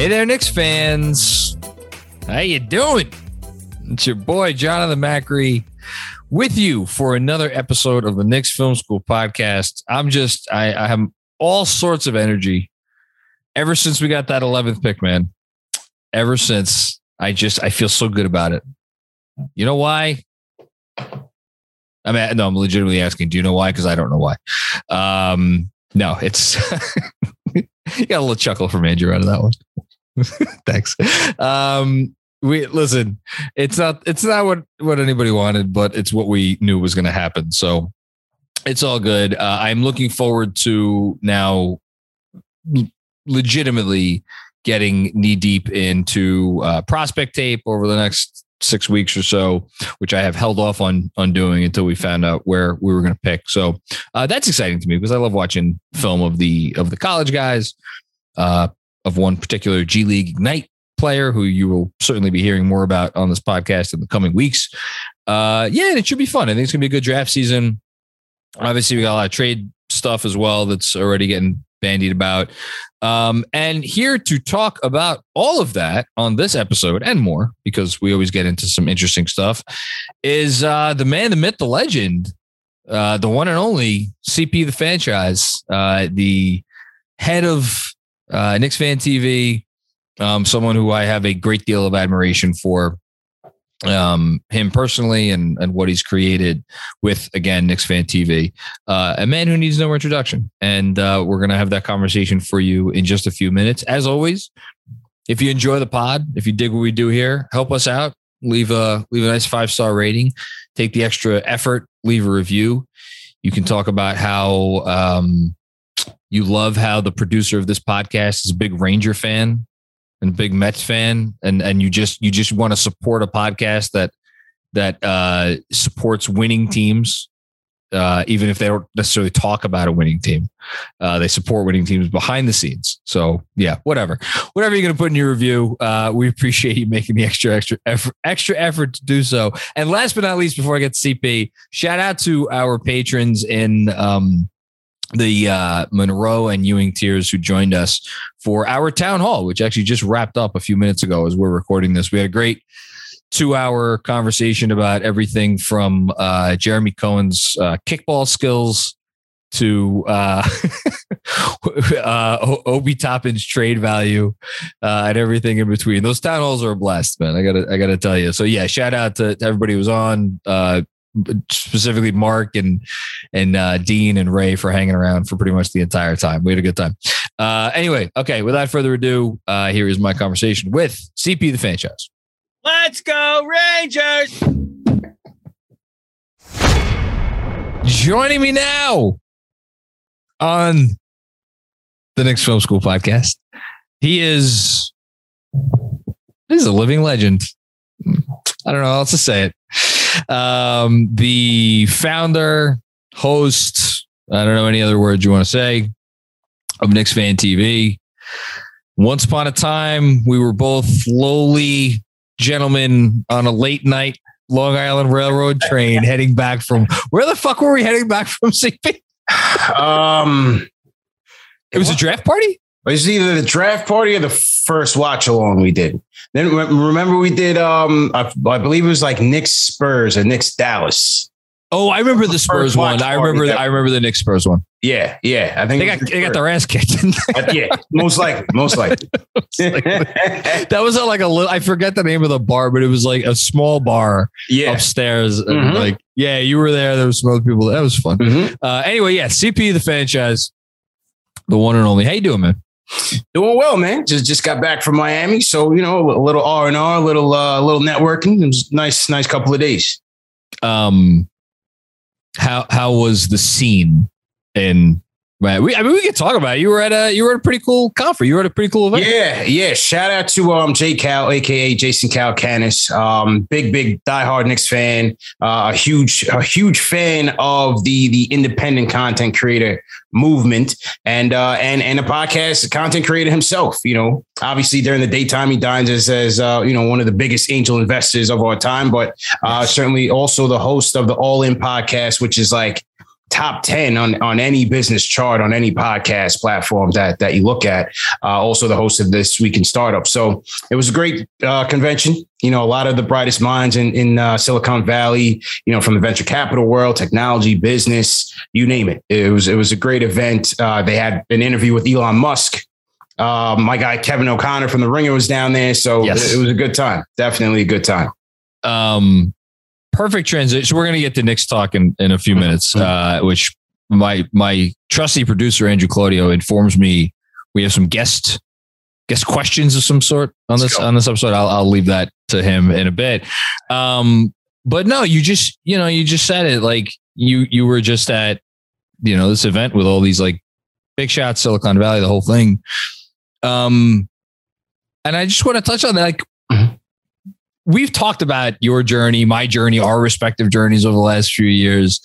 Hey there, Knicks fans. How you doing? It's your boy Jonathan Macri with you for another episode of the Knicks Film School podcast. I'm just I, I have all sorts of energy ever since we got that 11th pick, man. Ever since I just I feel so good about it. You know why? I mean, no, I'm legitimately asking. Do you know why? Because I don't know why. Um, no, it's you got a little chuckle from Andrew out of that one. Thanks. Um, we listen. It's not. It's not what what anybody wanted, but it's what we knew was going to happen. So it's all good. Uh, I'm looking forward to now, legitimately getting knee deep into uh, prospect tape over the next six weeks or so, which I have held off on on doing until we found out where we were going to pick. So uh, that's exciting to me because I love watching film of the of the college guys. Uh, of one particular G League Ignite player who you will certainly be hearing more about on this podcast in the coming weeks. Uh, yeah, it should be fun. I think it's gonna be a good draft season. Obviously, we got a lot of trade stuff as well that's already getting bandied about. Um, and here to talk about all of that on this episode and more, because we always get into some interesting stuff, is uh, the man, the myth, the legend, uh, the one and only CP the franchise, uh, the head of uh, Knicks fan TV, um, someone who I have a great deal of admiration for, um, him personally and and what he's created with again Knicks fan TV, uh, a man who needs no introduction. And uh, we're gonna have that conversation for you in just a few minutes. As always, if you enjoy the pod, if you dig what we do here, help us out. Leave a leave a nice five star rating. Take the extra effort. Leave a review. You can talk about how um, you love how the producer of this podcast is a big Ranger fan and big Mets fan, and and you just you just want to support a podcast that that uh, supports winning teams, uh, even if they don't necessarily talk about a winning team. Uh, they support winning teams behind the scenes. So yeah, whatever, whatever you're going to put in your review, uh, we appreciate you making the extra extra effort, extra effort to do so. And last but not least, before I get to CP, shout out to our patrons in. Um, the uh, Monroe and Ewing tiers who joined us for our town hall, which actually just wrapped up a few minutes ago as we're recording this. We had a great two hour conversation about everything from uh, Jeremy Cohen's uh, kickball skills to uh, uh, Obi Toppin's trade value uh, and everything in between. Those town halls are a blast, man. I gotta, I gotta tell you. So yeah, shout out to, to everybody who was on. Uh, specifically Mark and and uh, Dean and Ray for hanging around for pretty much the entire time. We had a good time. Uh, anyway, okay. Without further ado, uh, here is my conversation with CP the franchise. Let's go Rangers! Joining me now on the Knicks Film School podcast, he is he's a living legend. I don't know how else to say it um, the founder, host, I don't know any other words you want to say of Knicks Fan TV, Once upon a time, we were both lowly gentlemen on a late night Long Island Railroad train heading back from where the fuck were we heading back from CP? Um, It was a draft party? It was either the draft party or the first watch along we did. Then remember we did um I, I believe it was like Knicks Spurs or Knicks Dallas. Oh, I remember the First Spurs one. I remember that- I remember the Knicks Spurs one. Yeah, yeah. I think They got the they got their ass kicked. Uh, yeah, most likely, most likely. that was at like a little I forget the name of the bar, but it was like a small bar yeah. upstairs. Mhm. like, yeah, you were there. There was some other people. That was fun. Mhm. Uh, anyway, yeah, CP the franchise, the one and only. How you doing, man? Doing well, man. Just just got back from Miami, so you know a little R and R, a little uh, little networking. It was nice, nice couple of days. Um, how how was the scene in? Man, we I mean we could talk about it. You were at a you were at a pretty cool conference. You were at a pretty cool event. Yeah, yeah. Shout out to um J Cal, aka Jason Calacanis. Um, big, big diehard Knicks fan. Uh, a huge, a huge fan of the the independent content creator movement and uh and and a podcast content creator himself. You know, obviously during the daytime he dines as as uh, you know one of the biggest angel investors of our time, but uh certainly also the host of the All In podcast, which is like top 10 on, on any business chart on any podcast platform that that you look at. Uh, also the host of this week in startup. So it was a great uh, convention. You know a lot of the brightest minds in, in uh, silicon valley you know from the venture capital world technology business you name it. It was it was a great event. Uh, they had an interview with elon musk. Uh, my guy kevin o'connor from the ringer was down there. So Yes. it, it was a good time. Definitely a good time. Um, perfect transition. We're gonna get to Knicks talk in, in a few minutes, uh, which my my trusty producer Andrew Claudio informs me we have some guest guest questions of some sort on Let's this go. on this episode. I'll I'll leave that to him in a bit. Um, but no, you just you know you just said it like you you were just at you know this event with all these like big shots, Silicon Valley, the whole thing. Um, and I just want to touch on that. Like. We've talked about your journey, my journey, our respective journeys over the last few years.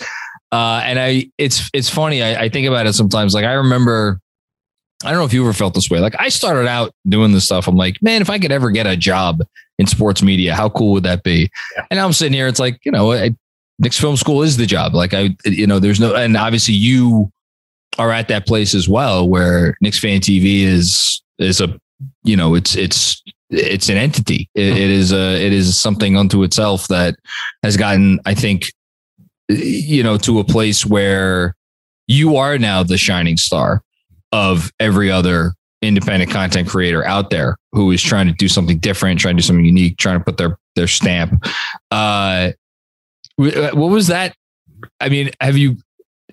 Uh, and I, it's it's funny. I, I think about it sometimes. Like I remember, I don't know if you ever felt this way. Like I started out doing this stuff. I'm like, man, if I could ever get a job in sports media, how cool would that be? Yeah. And now I'm sitting here. It's like you know, I, Knicks Film School is the job. Like I, you know, there's no, and obviously you are at that place as well, where Knicks Fan TV is is a, you know, it's it's it's an entity. It, it is a it is something unto itself that has gotten, I think, you know, to a place where you are now the shining star of every other independent content creator out there who is trying to do something different, trying to do something unique, trying to put their their stamp. Uh, what was that? I mean, have you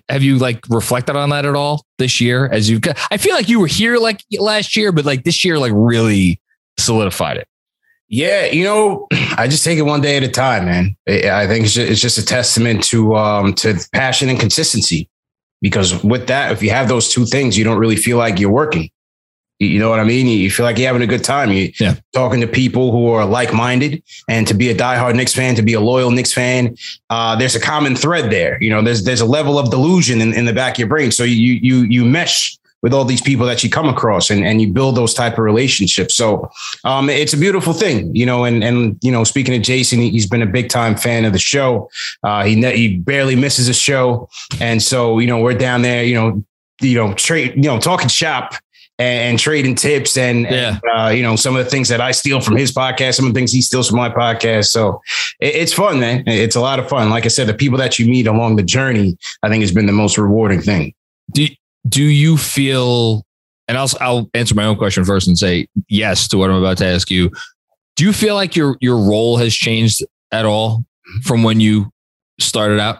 have you like reflected on that at all this year? As you've got, I feel like you were here like last year, but like this year, like really solidified it. Yeah, you know, I just take it one day at a time, man. I think it's just, a testament to um to passion and consistency. Because with that, if you have those two things, you don't really feel like you're working. You- You know what I mean? You feel like you're having a good time. You Yeah. talking to people who are like minded, and to be a diehard Knicks fan, to be a loyal Knicks fan, uh, there's a common thread there. You know, there's there's a level of delusion in, in the back of your brain. So you you you mesh with all these people that you come across and, and you build those type of relationships. So um, it's a beautiful thing, you know, and, and, you know, speaking of Jason, he- he's been a big time fan of the show. Uh, he, ne- he barely misses a show. And so, you know, we're down there, you know, you know, trade, you know, talking shop and, and trading tips and, and, uh, you know, some of the things that I steal from his podcast, some of the things he steals from my podcast. So it, it's fun, man. It's a lot of fun. Like I said, the people that you meet along the journey, I think has been the most rewarding thing. Do do you feel? And I'll I'll answer my own question first and say yes to what I'm about to ask you. Do you feel like your your role has changed at all from when you started out?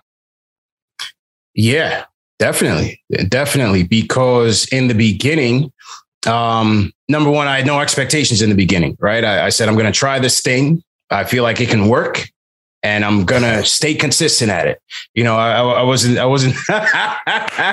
Yeah, definitely. Definitely. Because in the beginning, um, number one, I had no expectations in the beginning, right? I, I said, I'm going to try this thing. I feel like it can work and I'm going to stay consistent at it. You know, I, I I wasn't, I wasn't. I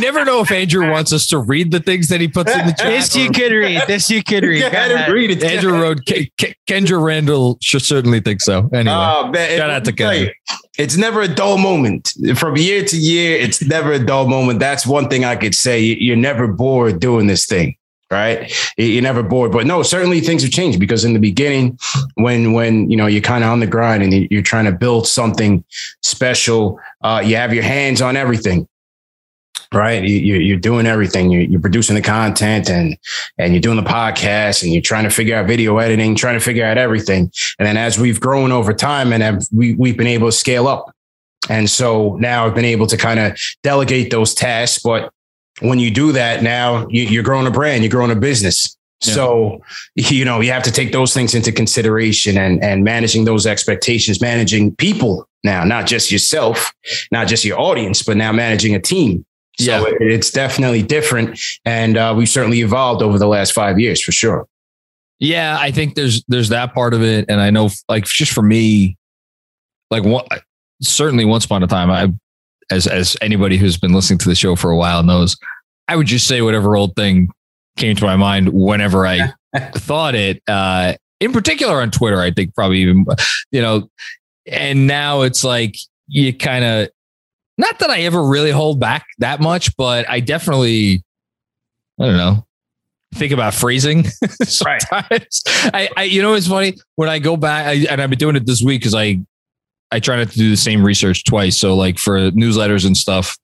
never know if Andrew wants us to read the things that he puts in the chat. This you could read. This you could read. Go Go ahead and read it. Andrew wrote Ke- Ke- Kendra Randle should certainly think so. Anyway, Oh, man, Shout out to let me tell Kevin. you, It's never a dull moment. From year to year, it's never a dull moment. That's one thing I could say. You're never bored doing this thing. Right? You're never bored. But no, certainly things have changed because in the beginning, when when you know you're kind of on the grind and you're trying to build something special, uh, you have your hands on everything. Right, you, are doing everything. You're, producing the content, and and you're doing the podcast, and you're trying to figure out video editing, trying to figure out everything. And then as we've grown over time, and have, we we've been able to scale up, and so now I've been able to kind of delegate those tasks. But when you do that, now you, are growing a brand, you're growing a business. Yeah. So, you know, you have to take those things into consideration and, and managing those expectations, managing people now, not just yourself, not just your audience, but now managing a team. So yeah. it's definitely different. And uh, we've certainly evolved over the last five years for sure. Yeah, I think there's there's that part of it. And I know like just for me, like what certainly once upon a time, I as as anybody who's been listening to the show for a while knows, I would just say whatever old thing came to my mind whenever I thought it. Uh, in particular on Twitter, I think probably even you know, and now it's like you kind of not that I ever really hold back that much, but I definitely I don't know think about phrasing sometimes. Right. I, I, you know, it's funny when I go back, I, and I've been doing it this week because I I try not to do the same research twice. So like for newsletters and stuff,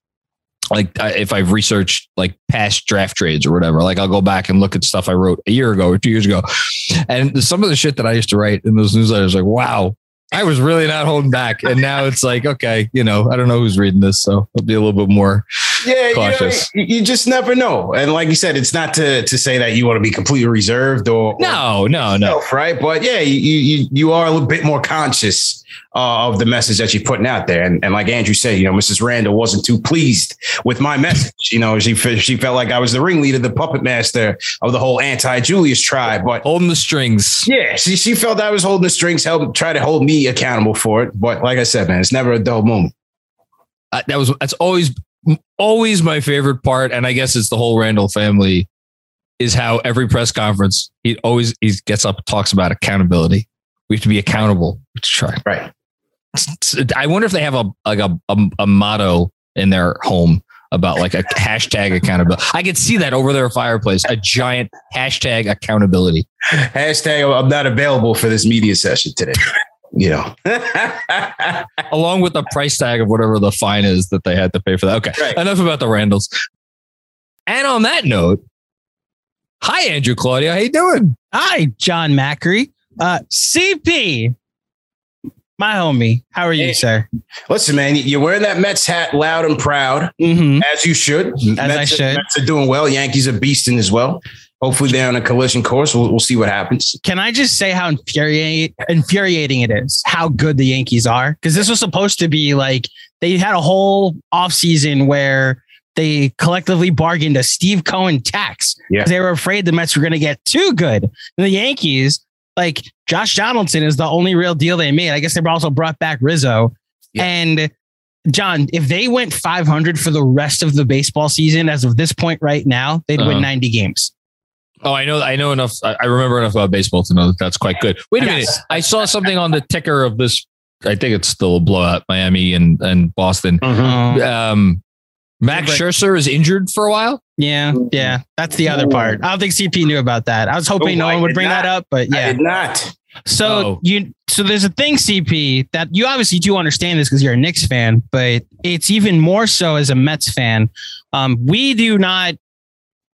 like if I've researched like past draft trades or whatever, like I'll go back and look at stuff I wrote a year ago or two years ago. And some of the shit that I used to write in those newsletters, like, wow, I was really not holding back. And now it's like, okay, you know, I don't know who's reading this. So I'll be a little bit more yeah, cautious. You, know, you just never know. And like you said, it's not to, to say that you want to be completely reserved or, no, no, no. Right. But yeah, you, you, you are a little bit more conscious uh, of the message that you're putting out there. And, and like Andrew said, you know, Mrs. Randle wasn't too pleased with my message. You know, she she felt like I was the ringleader, the puppet master of the whole anti-Julius tribe. But holding the strings. Yeah, she she felt I was holding the strings, help try to hold me accountable for it. But like I said, man, it's never a dull moment. Uh, that was that's always always my favorite part, and I guess it's the whole Randle family. Is how every press conference he always he gets up and talks about accountability. We have to be accountable. to try. Right. I wonder if they have a like a, a, a motto in their home about like a hashtag accountability. I could see that over their fireplace, a giant hashtag accountability. Hashtag I'm not available for this media session today. You know, along with the price tag of whatever the fine is that they had to pay for that. Okay, right. enough about the Randles. And on that note, hi Andrew Claudio, how you doing? Hi John Macri. Uh, CP, my homie, how are you, hey, sir? Listen, man, you're wearing that Mets hat loud and proud, mm-hmm. as you should. As Mets, I should. Mets are doing well. Yankees are beasting as well. Hopefully, they're on a collision course. We'll, we'll see what happens. Can I just say how infuriating, infuriating it is how good the Yankees are? Because this was supposed to be like they had a whole offseason where they collectively bargained a Steve Cohen tax. Yeah. They were afraid the Mets were going to get too good. And the Yankees like Josh Donaldson is the only real deal they made. I guess they also brought back Rizzo. Yeah. And John, if they went 500 for the rest of the baseball season, as of this point right now, they'd uh-huh. win 90 games. Oh, I know. I know enough. I remember enough about baseball to know that that's quite good. Wait a yes. minute. I saw something on the ticker of this. I think it's still a blowout. Miami and and Boston. Mm-hmm. Um, Max Scherzer is injured for a while. Yeah, yeah, that's the other part. I don't think CP knew about that. I was hoping oh, no one would bring not. that up, but yeah, I did not. So oh. you, so there's a thing, CP, that you obviously do understand this because you're a Knicks fan, but it's even more so as a Mets fan. Um, we do not,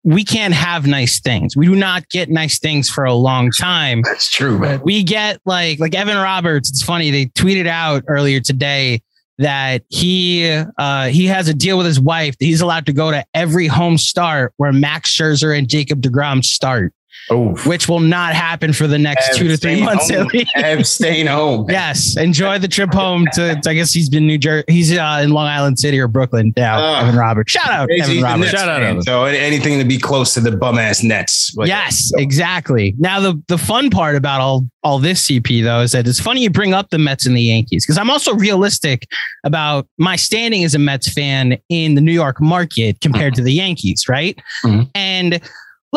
we can't have nice things. We do not get nice things for a long time. That's true, man. We get like, like Evan Roberts. It's funny they tweeted out earlier today that he uh, he has a deal with his wife that he's allowed to go to every home start where Max Scherzer and Jacob DeGrom start. Oh, which will not happen for the next two to three months home. at least. I'm staying home. yes, enjoy the trip home to. I guess he's been New Jersey. He's uh, in Long Island City or Brooklyn now. Uh, Evan Roberts. Shout out Evan Roberts. Shout out. Evan. So anything to be close to the bum ass Nets. Like yes, so. exactly. Now the the fun part about all all this CP though is that it's funny you bring up the Mets and the Yankees because I'm also realistic about my standing as a Mets fan in the New York market compared mm-hmm. to the Yankees, right? Mm-hmm. And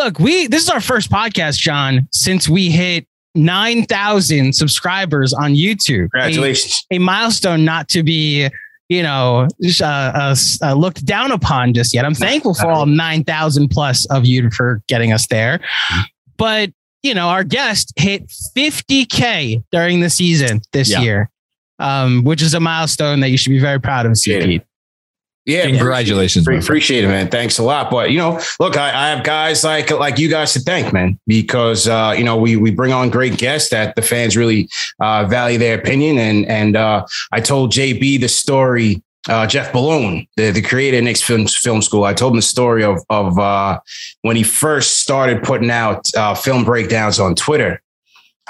look, we this is our first podcast, John, since we hit 9,000 subscribers on YouTube. Congratulations. A, a, milestone not to be, you know, uh, uh, uh, looked down upon just yet. I'm thankful for all 9,000 plus of you for getting us there. But, you know, our guest hit 50K during the season this yeah. year, um, which is a milestone that you should be very proud of, CP. Yeah, congratulations. Appreciate, appreciate it, man. Thanks a lot. But you know, look, I, I, have guys like like you guys to thank, man, because uh, you know we we bring on great guests that the fans really uh, value their opinion. And and uh, I told JB the story. Uh, Jeff Bellone, the, the creator of Knicks Film, Film School, I told him the story of of uh, when he first started putting out uh, film breakdowns on Twitter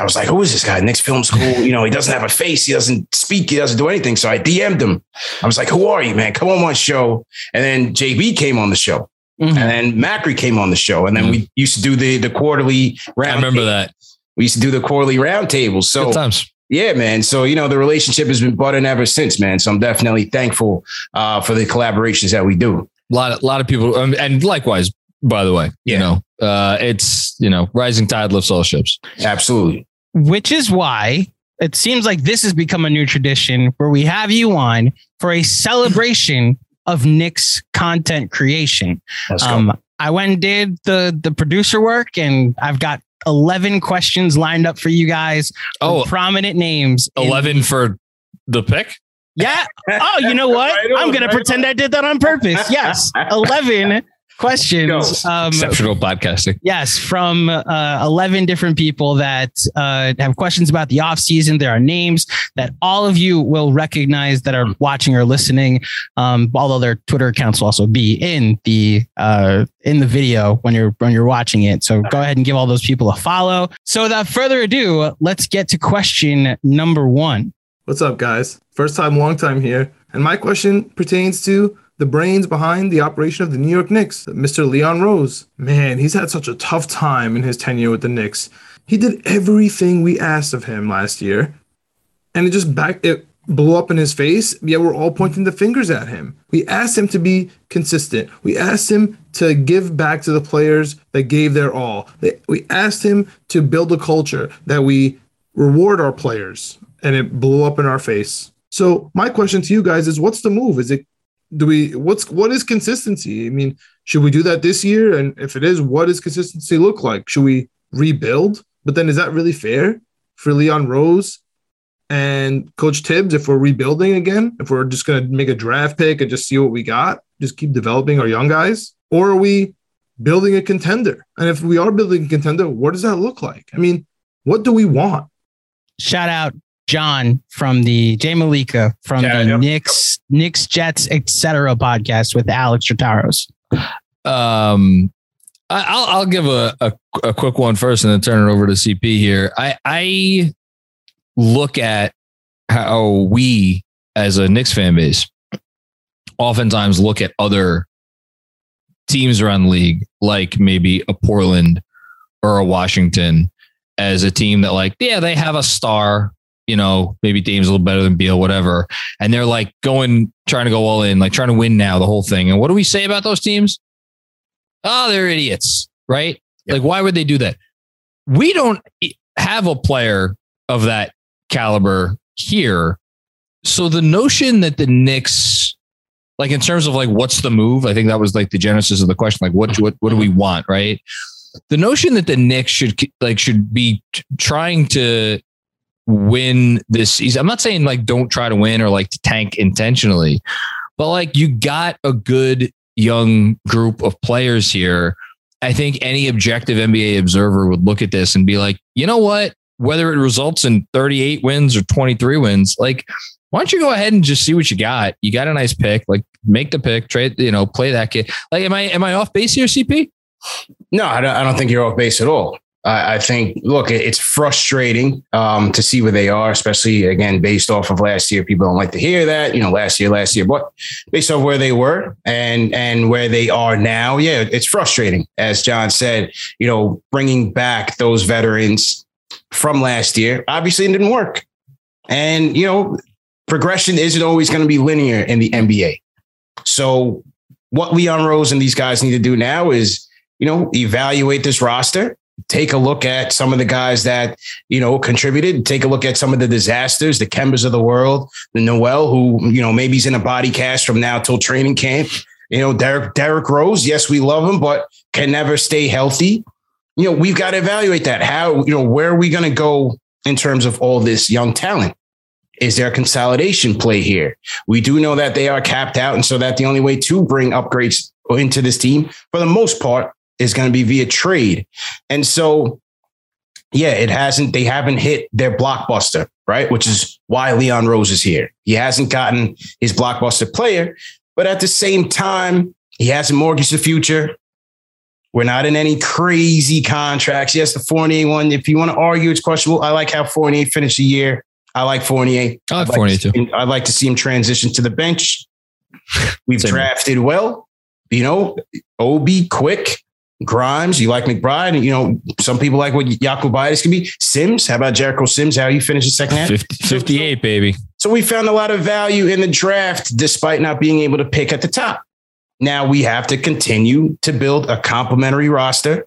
I was like, who is this guy? Knicks Film School. You know, he doesn't have a face. He doesn't speak. He doesn't do anything. So I DM'd him. I was like, who are you, man? Come on my show. And then JB came on the show. Mm-hmm. And then Macri came on the show. And then mm-hmm. we used to do the, the quarterly round. I remember that. We used to do the quarterly roundtables. So Good times. Yeah, man. So, you know, the relationship has been budding ever since, man. So I'm definitely thankful uh, for the collaborations that we do. A lot, a lot of people, um, and likewise, by the way, yeah. you know, uh, it's, you know, rising tide lifts all ships. Absolutely which is why it seems like this has become a new tradition where we have you on for a celebration of Knicks content creation. Um, I went and did the the producer work, and I've got eleven questions lined up for you guys. Oh, prominent names. Eleven the- for the pick. Yeah. Oh, you know what? right I'm going right to pretend on. I did that on purpose. Yes. 11 questions. Um, Exceptional podcasting. Yes, from uh, 11 different people that uh, have questions about the off season. There are names that all of you will recognize that are watching or listening. Um, although their Twitter accounts will also be in the uh, in the video when you're when you're watching it. So go ahead and give all those people a follow. So without further ado, let's get to question number one. What's up, guys? First time, long time here. And my question pertains to the brains behind the operation of the New York Knicks, Mr. Leon Rose. Man, he's had such a tough time in his tenure with the Knicks. He did everything we asked of him last year, and it just back it blew up in his face. Yeah, we're all pointing the fingers at him. We asked him to be consistent. We asked him to give back to the players that gave their all. We asked him to build a culture that we reward our players, and it blew up in our face. So my question to you guys is what's the move? Is it do we what's what is consistency? I mean, should we do that this year? And if it is, what does consistency look like? Should we rebuild? But then is that really fair for Leon Rose and Coach Tibbs if we're rebuilding again? If we're just gonna make a draft pick and just see what we got, just keep developing our young guys? Or are we building a contender? And if we are building a contender, what does that look like? I mean, what do we want? Shout out John from the Jay Malika from yeah, the yep. Knicks, Knicks, Jets, etc. podcast with Alex Trataros. Um, I'll I'll give a, a, a quick one first and then turn it over to CP here. I I look at how we as a Knicks fan base oftentimes look at other teams around the league, like maybe a Portland or a Washington, as a team that like yeah they have a star you know, maybe Dame's a little better than Beal, whatever. And they're like going, trying to go all in, like trying to win now, the whole thing. And what do we say about those teams? Oh, they're idiots, right? Yep. Like, why would they do that? We don't have a player of that caliber here. So the notion that the Knicks, like in terms of like what's the move, I think that was like the genesis of the question. Like, what what what do we want, right? The notion that the Knicks should like should be t- trying to win this season. I'm not saying like don't try to win or like to tank intentionally, but like you got a good young group of players here. I think any objective NBA observer would look at this and be like, you know what? Whether it results in 38 wins or 23 wins, like, why don't you go ahead and just see what you got? You got a nice pick, like make the pick, trade, you know, play that kid. Like, am I am I off base here, CP? No, I don't, I don't think you're off base at all. I, I think, look, it's frustrating um, to see where they are, especially again based off of last year. People don't like to hear that, you know, last year, last year, but based off where they were and and where they are now, yeah, it's frustrating. As John said, you know, bringing back those veterans from last year obviously it didn't work, and you know, progression isn't always going to be linear in the NBA. So, what Leon Rose and these guys need to do now is, you know, evaluate this roster take a look at some of the guys that, you know, contributed, take a look at some of the disasters, the Kembas of the world, the Noel, who, you know, maybe he's in a body cast from now till training camp. You know, Derek, Derrick Rose, yes, we love him, but can never stay healthy. You know, we've got to evaluate that. How, you know, where are we going to go in terms of all this young talent? Is there a consolidation play here? We do know that they are capped out. And so that the only way to bring upgrades into this team, for the most part, is going to be via trade. And so, yeah, it hasn't, they haven't hit their blockbuster, right? Which is why Leon Rose is here. He hasn't gotten his blockbuster player, but at the same time, he hasn't mortgaged the future. We're not in any crazy contracts. Yes, the Fournier one, if you want to argue, it's questionable. I like how Fournier finished the year. I like Fournier. I like I'd Fournier to too. see- I'd like to see him transition to the bench. We've Same drafted well, you know, Obi, quick, Grimes. You like McBride, and you know some people like what Jokubaitis can be. Sims, how about Jericho Sims? How you finish the second half? 50, 58, baby. So we found a lot of value in the draft despite not being able to pick at the top. Now we have to continue to build a complementary roster.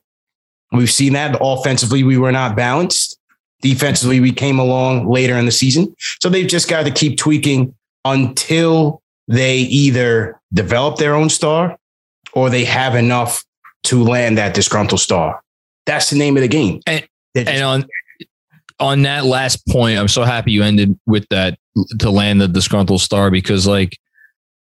We've seen that offensively, we were not balanced. Defensively, we came along later in the season. So they've just got to keep tweaking until they either develop their own star or they have enough to land that disgruntled star. That's the name of the game. And- just- And on on that last point, I'm so happy you ended with that to land the disgruntled star because like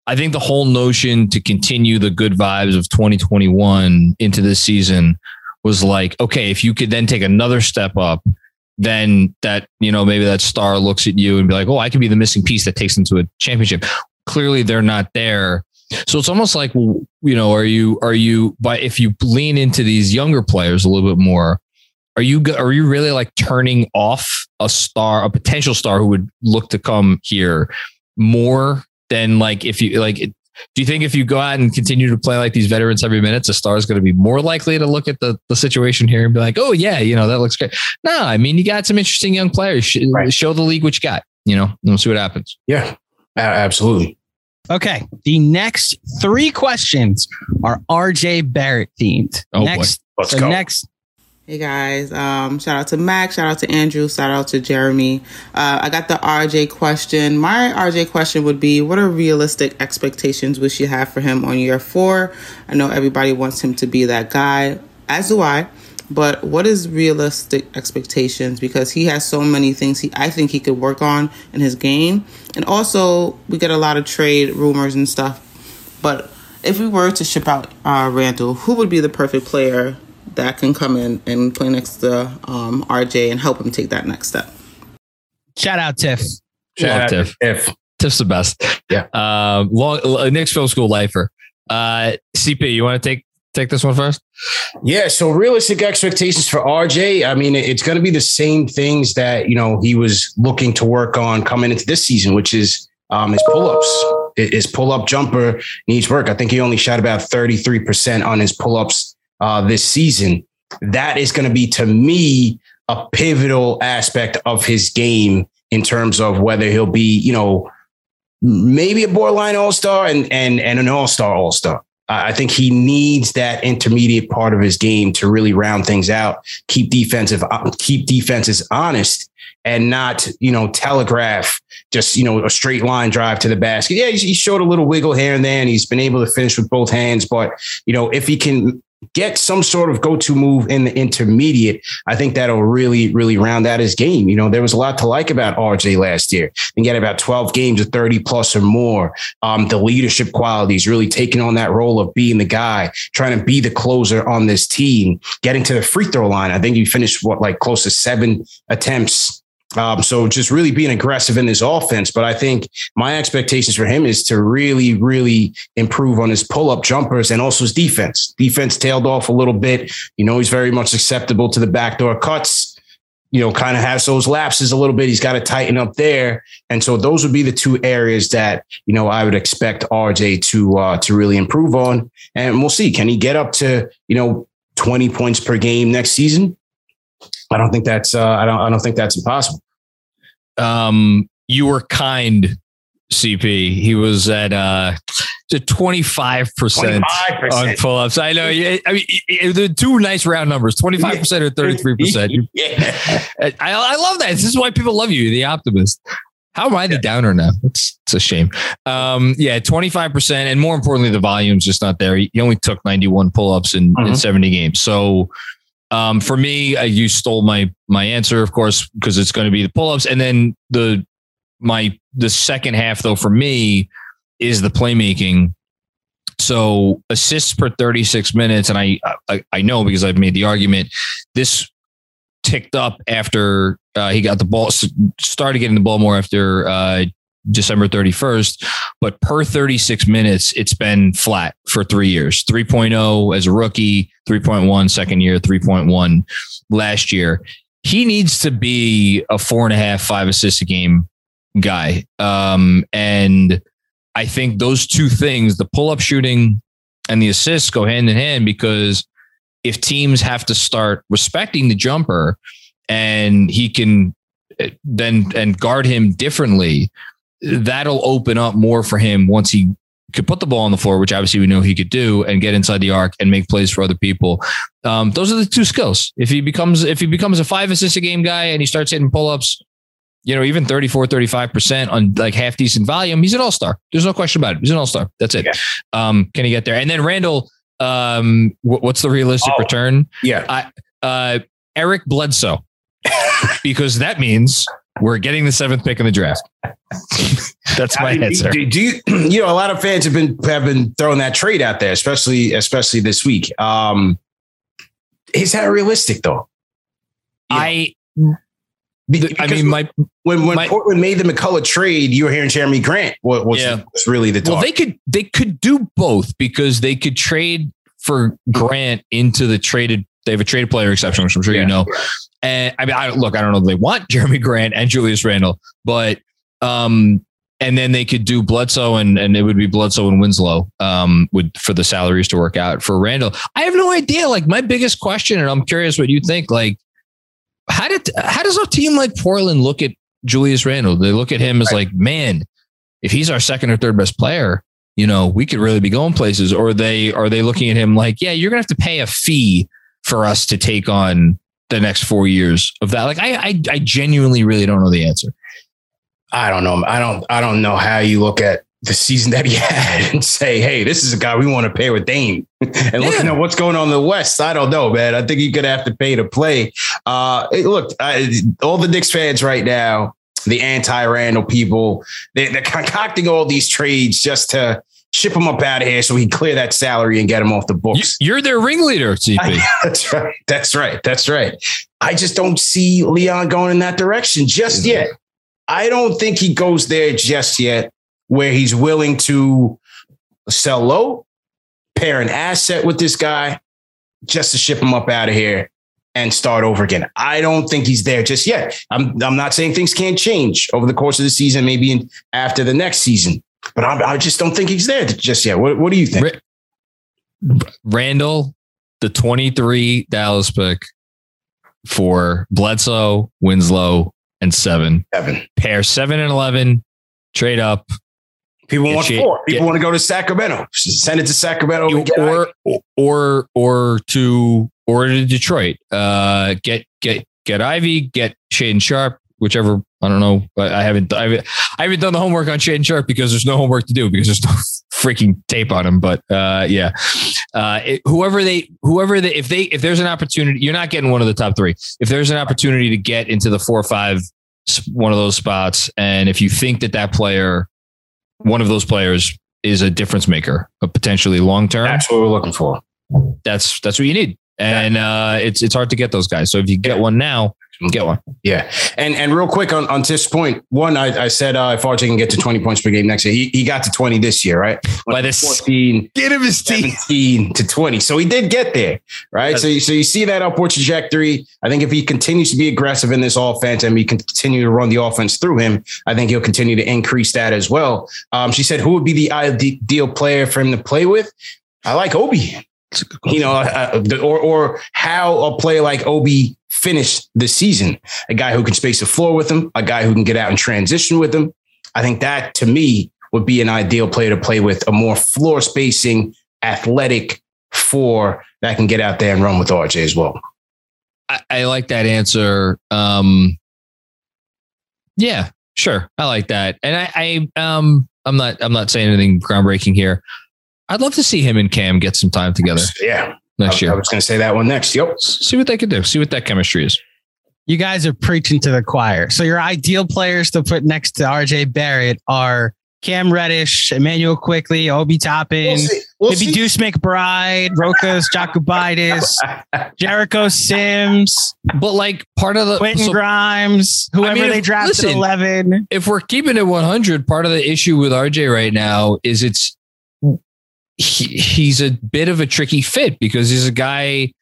I think the whole notion to continue the good vibes of 2021 into this season was like, okay, if you could then take another step up, then that, you know, maybe that star looks at you and be like, oh, I could be the missing piece that takes them to a championship. Clearly they're not there. So it's almost like, well, you know, are you, are you, but if you lean into these younger players a little bit more, are you are you really like turning off a star, a potential star who would look to come here more than like if you like? Do you think if you go out and continue to play like these veterans every minute, a star is going to be more likely to look at the, the situation here and be like, oh yeah, you know that looks great. No, I mean you got some interesting young players. Sh- Right. Show the league what you got. You know, and we'll see what happens. yeah, absolutely. Okay. The next three questions are RJ Barrett themed. Oh, boy. next, Let's so go. next, Hey guys, um, shout out to Max, shout out to Andrew, shout out to Jeremy. Uh, I got the RJ question. My RJ question would be What are realistic expectations we should have for him on year four? I know everybody wants him to be that guy, as do I. But what is realistic expectations? Because he has so many things he I think he could work on in his game. And also we get a lot of trade rumors and stuff. But if we were to ship out uh, Randle, who would be the perfect player that can come in and play next to um, RJ and help him take that next step? shout out Tiff. Love Shout Tiff. out to Tiff. Tiff's the best. Yeah. Um, long, uh, Knicks film school lifer. Uh, CP, you want to take take this one first? Yeah. So realistic expectations for RJ. I mean, it's going to be the same things that, you know, he was looking to work on coming into this season, which is um, his pull-ups. His pull-up jumper needs work. I think he only shot about 33% on his pull-ups uh, this season. That is going to be, to me, a pivotal aspect of his game in terms of whether he'll be, you know, maybe a borderline all-star and and and an all-star all-star. I think he needs that intermediate part of his game to really round things out, keep defensive, uh, keep defenses honest, and not you know telegraph just you know a straight line drive to the basket. Yeah, he showed a little wiggle here and there, and he's been able to finish with both hands. But you know if he can get some sort of go-to move in the intermediate, I think that'll really, really round out his game. You know, there was a lot to like about RJ last year. And get about 12 games of 30 plus or more. Um, the leadership qualities, really taking on that role of being the guy, trying to be the closer on this team, getting to the free throw line. I think he finished what like close to seven attempts um, so just really being aggressive in this offense. But I think my expectations for him is to really, really improve on his pull up jumpers and also his defense. Defense tailed off a little bit. You know, he's very much acceptable to the backdoor cuts. You know, kind of has those lapses a little bit. He's got to tighten up there, and so those would be the two areas that you know I would expect RJ to uh, to really improve on. And we'll see, can he get up to you know twenty points per game next season? I don't think that's uh, I don't I don't think that's impossible. Um, you were kind CP. He was at uh to 25% on pull ups. I know. I mean, the two nice round numbers 25% or 33%. yeah. I, I love that. This is why people love you, the optimist. How am I the downer now? It's, it's a shame. Um, yeah, 25%. And more importantly, the volume's just not there. He only took 91 pull ups in, Mhm. in 70 games. So um, for me, uh, you stole my my answer, of course, because it's going to be the pull ups. And then the my the second half, though, for me, is the playmaking. So assists per 36 minutes, and I, I I know because I've made the argument. This ticked up after uh, he got the ball, started getting the ball more after uh, December 31st. But per 36 minutes, it's been flat for three years 3.0 as a rookie, 3.1 second year, 3.1 last year. He needs to be a four and a half, five assists a game guy. Um, and I think those two things, the pull up shooting and the assists, go hand in hand because if teams have to start respecting the jumper and he can uh, then and guard him differently, that'll open up more for him once he could put the ball on the floor, which obviously we know he could do, and get inside the arc and make plays for other people. Um, those are the two skills. If he becomes if he becomes a five assist a game guy and he starts hitting pull ups, you know, even 34, 35% on like half decent volume, he's an all star. There's no question about it. He's an all star. That's it. Yeah. Um, can he get there? And then Randle, um, wh- what's the realistic Oh. return? Yeah. Uh, Eric Bledsoe, because that means we're getting the seventh pick in the draft. That's my I mean, answer. Do, do you, you know, a lot of fans have been have been throwing that trade out there, especially especially this week. Um, is that realistic though? I, Be- I mean, my when when my- Portland made the McCollum trade, you were hearing Jerami Grant. What was, Yeah. was really the talk? well, they could they could do both because they could trade for Grant into the traded. They have a traded player exception, which I'm sure Yeah. you know. And I mean, I look, I don't know if they want Jerami Grant and Julius Randle, but um, and then they could do Bledsoe and and it would be Bledsoe and Winslow um would for the salaries to work out for Randle. I have no idea. Like my biggest question, and I'm curious what you think. Like, how did how does a team like Portland look at Julius Randle? They look at him as like, man, if he's our second or third best player, you know, we could really be going places. Or they are they looking at him like, yeah, you're gonna have to pay a fee for us to take on the next four years of that. Like, I I, I genuinely really don't know the answer. I don't know. I don't. I don't know how you look at the season that he had and say, "Hey, this is a guy we want to pay with Dame." and looking Yeah. at what's going on in the West, I don't know, man. I think you're gonna have to pay to play. Uh, look, I, all the Knicks fans right now, the anti-Randle people, they, they're concocting all these trades just to ship him up out of here so he can clear that salary and get him off the books. You're their ringleader, CP. That's right. That's right. That's right. I just don't see Leon going in that direction just yet. I don't think he goes there just yet, where he's willing to sell low, pair an asset with this guy just to ship him up out of here and start over again. I don't think he's there just yet. I'm, I'm not saying things can't change over the course of the season, maybe in, after the next season, but I, I just don't think he's there just yet. What, what do you think? Randle, the 23 Dallas pick for Bledsoe, Winslow, and seven. Seven. Pair seven and 11, trade up. People Get want shit- four. People get- want to go to Sacramento. Send it to Sacramento. and get or or or to or to Detroit. Uh, get get get Ivey, get Shaedon Sharpe, whichever. I don't know, but I haven't I haven't, I haven't done the homework on Shaedon Sharpe because there's no homework to do because there's no freaking tape on him. But uh, yeah, uh, it- whoever they whoever they if they if there's an opportunity, you're not getting one of the top three. If there's an opportunity to get into the four or five, one of those spots, and if you think that that player, one of those players is a difference maker, a potentially long term That's what we're looking for. that's that's what you need. And uh, it's it's hard to get those guys. So if you get one now, get one. Yeah. And and real quick on, on Tiff's point, one, I, I said uh, if RJ can get to 20 points per game next year, he, he got to 20 this year, right? By this 14, get him his 17 to 20. So he did get there, right? So, you- so you see that upward trajectory. I think if he continues to be aggressive in this offense and we can continue to run the offense through him, I think he'll continue to increase that as well. Um, she said, who would be the ideal player for him to play with? I like Obi. You know, uh, or or how a player like Obi finished the season. A guy who can space the floor with him, a guy who can get out and transition with him. I think that to me would be an ideal player to play with a more floor spacing, athletic four that can get out there and run with RJ as well. I, I like that answer. Um, yeah, sure, I like that, and I, I um, I'm not, I'm not saying anything groundbreaking here. I'd love to see him and Cam get some time together Yeah, next I, year. I was going to say that one next. Yep. See what they could do. See what that chemistry is. You guys are preaching to the choir. So your ideal players to put next to RJ Barrett are Cam Reddish, Immanuel Quickley, Obi Toppin, We'll. We'll maybe see. Deuce McBride, Rokas Jokubaitis, Jericho Sims, But like part of the Quentin so Grimes, whoever mean, they drafted listen, 11. if we're keeping it 100, part of the issue with RJ right now is it's he, he's a bit of a tricky fit because he's a guy.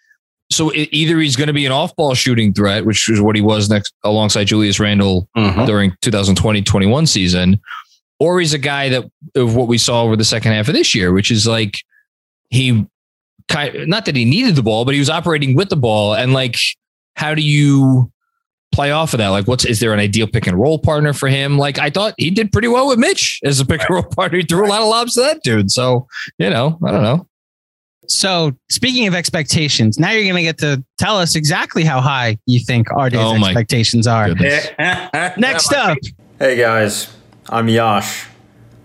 So e- either he's going to be an off-ball shooting threat, which is what he was next alongside Julius Randle Mhm. during 2020-21 season, or he's a guy that of what we saw over the second half of this year, which is like he kind not that he needed the ball, but he was operating with the ball, and like how do you play off of that? Like, what's is there an ideal pick and roll partner for him? Like, I thought he did pretty well with Mitch as a pick and roll partner. He threw a lot of lobs to that dude. So you know, I don't know. So speaking of expectations, now you're going to get to tell us exactly how high you think RJ's Oh my expectations are. Next up, Hey guys, I'm Yash.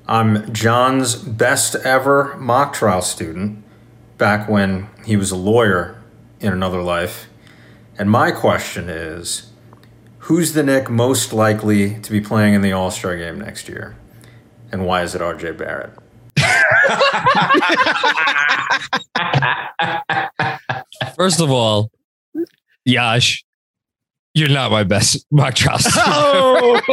I'm John's best ever mock trial student back when he was a lawyer in another life. And my question is who's the Knick most likely to be playing in the All Star game next year? And why is it RJ Barrett? First of all, Yash, you're not my best mock trial. student.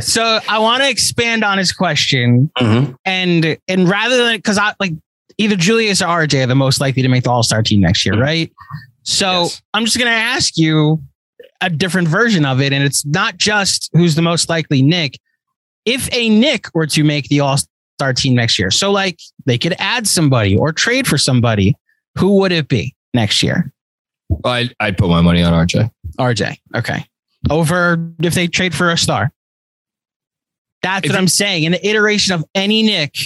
so I want to expand on his question Mhm. and and rather than because I like either Julius or RJ are the most likely to make the All Star team next year, right? So Yes. I'm just gonna ask you a different version of it, and it's not just who's the most likely Knick. If a Knick were to make the All Star team next year, so like they could add somebody or trade for somebody, who would it be next year? I'd, I'd put my money on RJ. RJ. Okay. Over if they trade for a star. That's If what I'm saying. An iteration of any Knick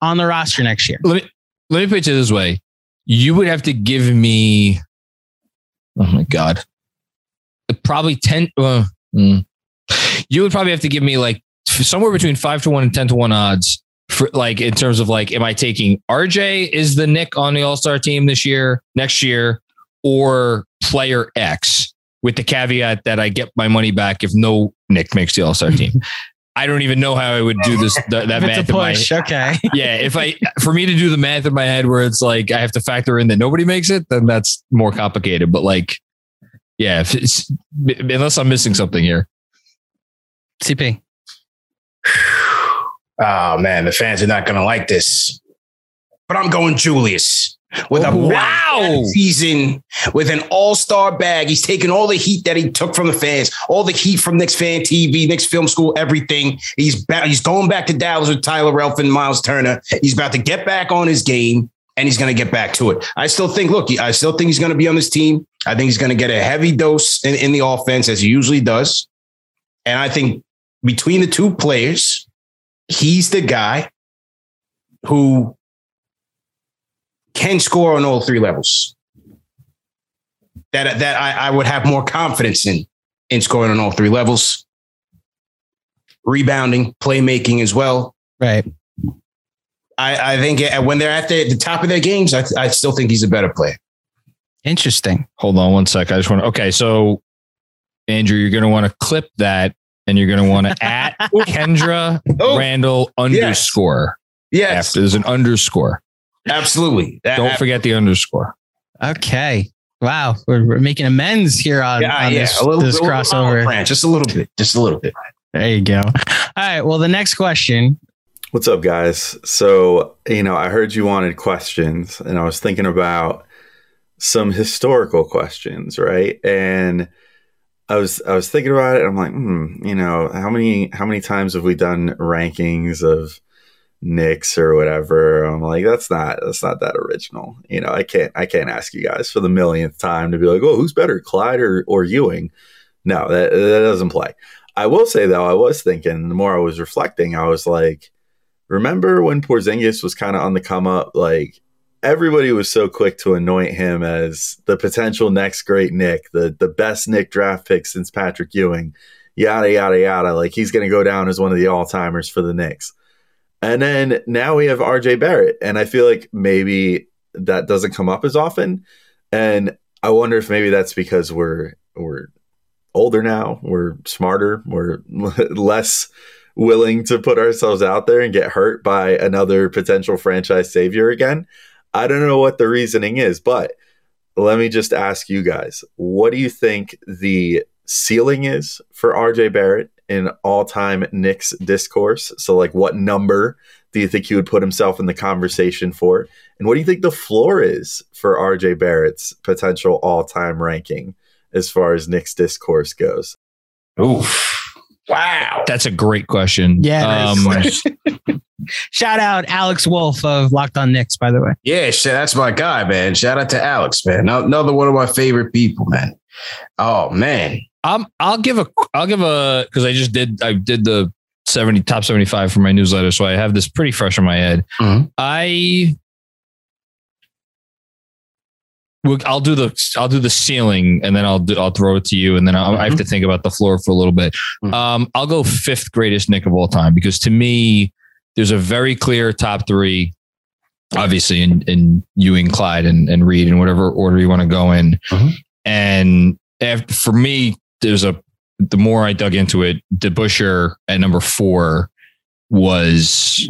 on the roster next year. Let me let me put it this way: you would have to give me. Oh my god, probably ten. Uh, mm. you would probably have to give me like somewhere between five to one and ten to one odds for like in terms of like, am I taking RJ is the Knick on the All Star team this year, next year, or player X with the caveat that I get my money back if no Knick makes the All Star team. I don't even know how I would do this that, that math a in my. Okay. yeah, if I for me to do the math in my head where it's like I have to factor in that nobody makes it, then that's more complicated. But like, yeah, if it's unless I'm missing something here. CP. Oh man, the fans are not going to like this. But I'm going Julius with a Oh, bad wow. season with an all-star bag. He's taking all the heat that he took from the fans, all the heat from Knicks fan TV, Knicks film school, everything. He's back, he's going back to Dallas with Tyler Ralph and Miles Turner. He's about to get back on his game and he's going to get back to it. I still think, look, I still think he's going to be on this team. I think he's going to get a heavy dose in, in the offense as he usually does. And I think between the two players, he's the guy who can score on all three levels. That that I, I would have more confidence in in scoring on all three levels. Rebounding, playmaking as well. Right. I, I think when they're at the, the top of their games, I, I still think he's a better player. Interesting. Hold on one sec. I just want to. Okay, so Andrew, you're going to want to clip that, and you're going to want to at Kendra Oh, Randle underscore. Yes, After there's an underscore. absolutely. That- Don't forget the underscore. Okay. Wow. We're, we're making amends here on, yeah, on yeah, this, a little, this a little crossover. branch, just a little bit, just a little bit. There you go. All right. Well, the next question. What's up, guys? So, you know, I heard you wanted questions, and I was thinking about some historical questions, right? And I was I was thinking about it. I'm like, hmm, you know, how many how many times have we done rankings of Knicks or whatever? I'm like, that's not that's not that original. You know, I can't I can't ask you guys for the millionth time to be like, oh, who's better, Clyde or or Ewing? No, that that doesn't play. I will say though, I was thinking the more I was reflecting, I was like, remember when Porzingis was kind of on the come up? Like everybody was so quick to anoint him as the potential next great Knick, the the best Knick draft pick since Patrick Ewing, yada yada yada. Like he's going to go down as one of the all timers for the Knicks. And then now we have RJ Barrett, and I feel like maybe that doesn't come up as often. And I wonder if maybe that's because we're we're older now, we're smarter, we're less willing to put ourselves out there and get hurt by another potential franchise savior again. I don't know what the reasoning is, but let me just ask you guys what do you think the ceiling is for RJ Barrett in all time Knicks discourse? So, like, what number do you think he would put himself in the conversation for? And what do you think the floor is for RJ Barrett's potential all time ranking as far as Knicks discourse goes? Oof. Wow. That's a great question. Yeah. Um, Shout out Alex Wolf of Locked On Knicks, by the way. Yeah, shit, that's my guy, man. Shout out to Alex, man. Another one of my favorite people, man. Oh man. I'm, I'll give a, I'll give a, because I just did, I did the 70 top 75 for my newsletter. So I have this pretty fresh in my head. Mhm. I, will I'll do the, I'll do the ceiling and then I'll do, I'll throw it to you. And then I'll, I have to think about the floor for a little bit. Mhm. Um, I'll go fifth greatest Knick of all time because to me, there's a very clear top three, obviously in, in Ewing, Clyde and, and Reed in whatever order you want to go in. Mhm. And after, for me, there's a, the more I dug into it, DeBusschere at number four was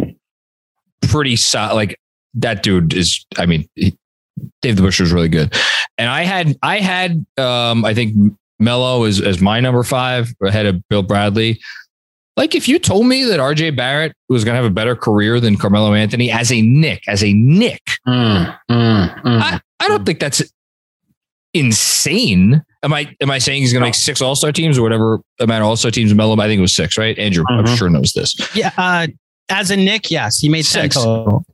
pretty solid. Like that dude is, I mean, he, Dave DeBusschere was really good. And I had, I had, um, I think Melo is as my number five ahead of Bill Bradley. Like if you told me that RJ Barrett was going to have a better career than Carmelo Anthony as a Knick, as a Knick, Mm, mm, mm. I, I don't think that's insane. Am I am I saying he's going to make six All Star teams or whatever amount of All Star teams? Melo, I think it was six, right? Andrew, I'm Mhm. sure knows this. Yeah. Uh, as a Knick, yes, he made Six. six. total.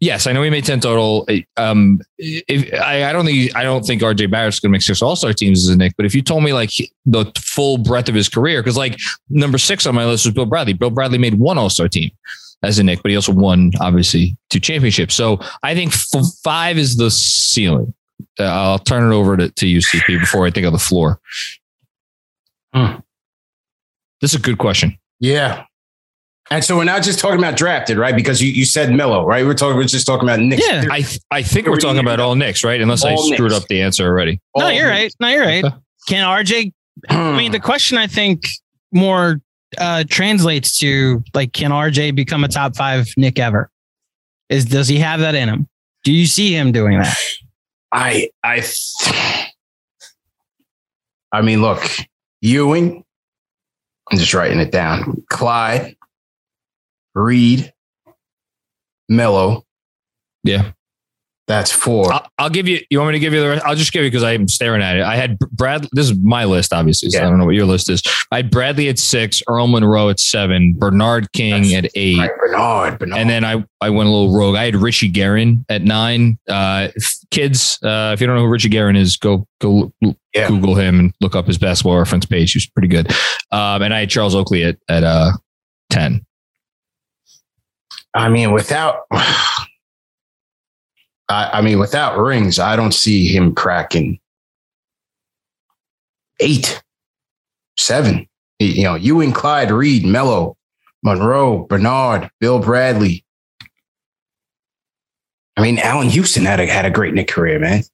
Yes, I know he made ten total. Um, if, I, I don't think I don't think RJ Barrett's going to make six All Star teams as a Knick. But if you told me like the full breadth of his career, because like number six on my list was Bill Bradley. Bill Bradley made one All Star team as a Knick, but he also won obviously two championships. So I think f- five is the ceiling. Uh, I'll turn it over to, to you, CP, before I think of the floor. Hmm. This is a good question. Yeah. And so we're not just talking about drafted, right? Because you, you said Melo, right? We're talking. We're just talking about Knicks. Yeah. I th- I think we're talking about all Knicks, right? Unless I screwed Knicks. up the answer already. No, All you're right. No, you're right. Can RJ? I mean, the question I think more uh, translates to like, can RJ become a top five Knick ever? Is does he have that in him? Do you see him doing that? I I I mean, look, Ewing. I'm just writing it down. Clyde, Reed, Melo. Yeah. That's four. I'll, I'll give you. You want me to give you the rest? I'll just give you because I'm staring at it. I had Brad. This is my list, obviously. So Yeah. I don't know what your list is. I had Bradley at six, Earl Monroe at seven, Bernard King That's at eight, Right, Bernard, Bernard. and then I I went a little rogue. I had Richie Guerin at nine. Uh, kids, uh, if you don't know who Richie Guerin is, go go Yeah. Google him and look up his basketball reference page. He's pretty good. Um, and I had Charles Oakley at at uh ten. I mean, without, I, I mean, without rings, I don't see him cracking eight, seven. You know, Ewing Clyde, Reed, Melo, Monroe, Bernard, Bill Bradley. I mean, Allan Houston had a had a great Knick career, man.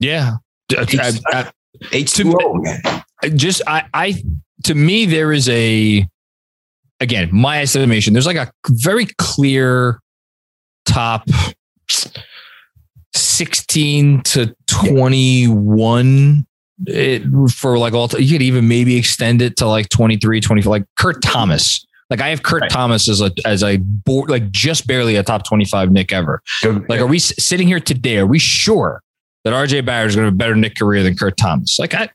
Yeah. I- Eight uh, two zero, man. just I, I to me there is a again my estimation there's like a very clear top 16 to 21 it, for like all you could even maybe extend it to like 23 24 like kurt thomas like i have kurt Right. thomas as a as a board like just barely a top 25 knick ever like, are we sitting here today? Are we sure that RJ Barrett is going to have a better Knick career than Kurt Thomas? Like, I,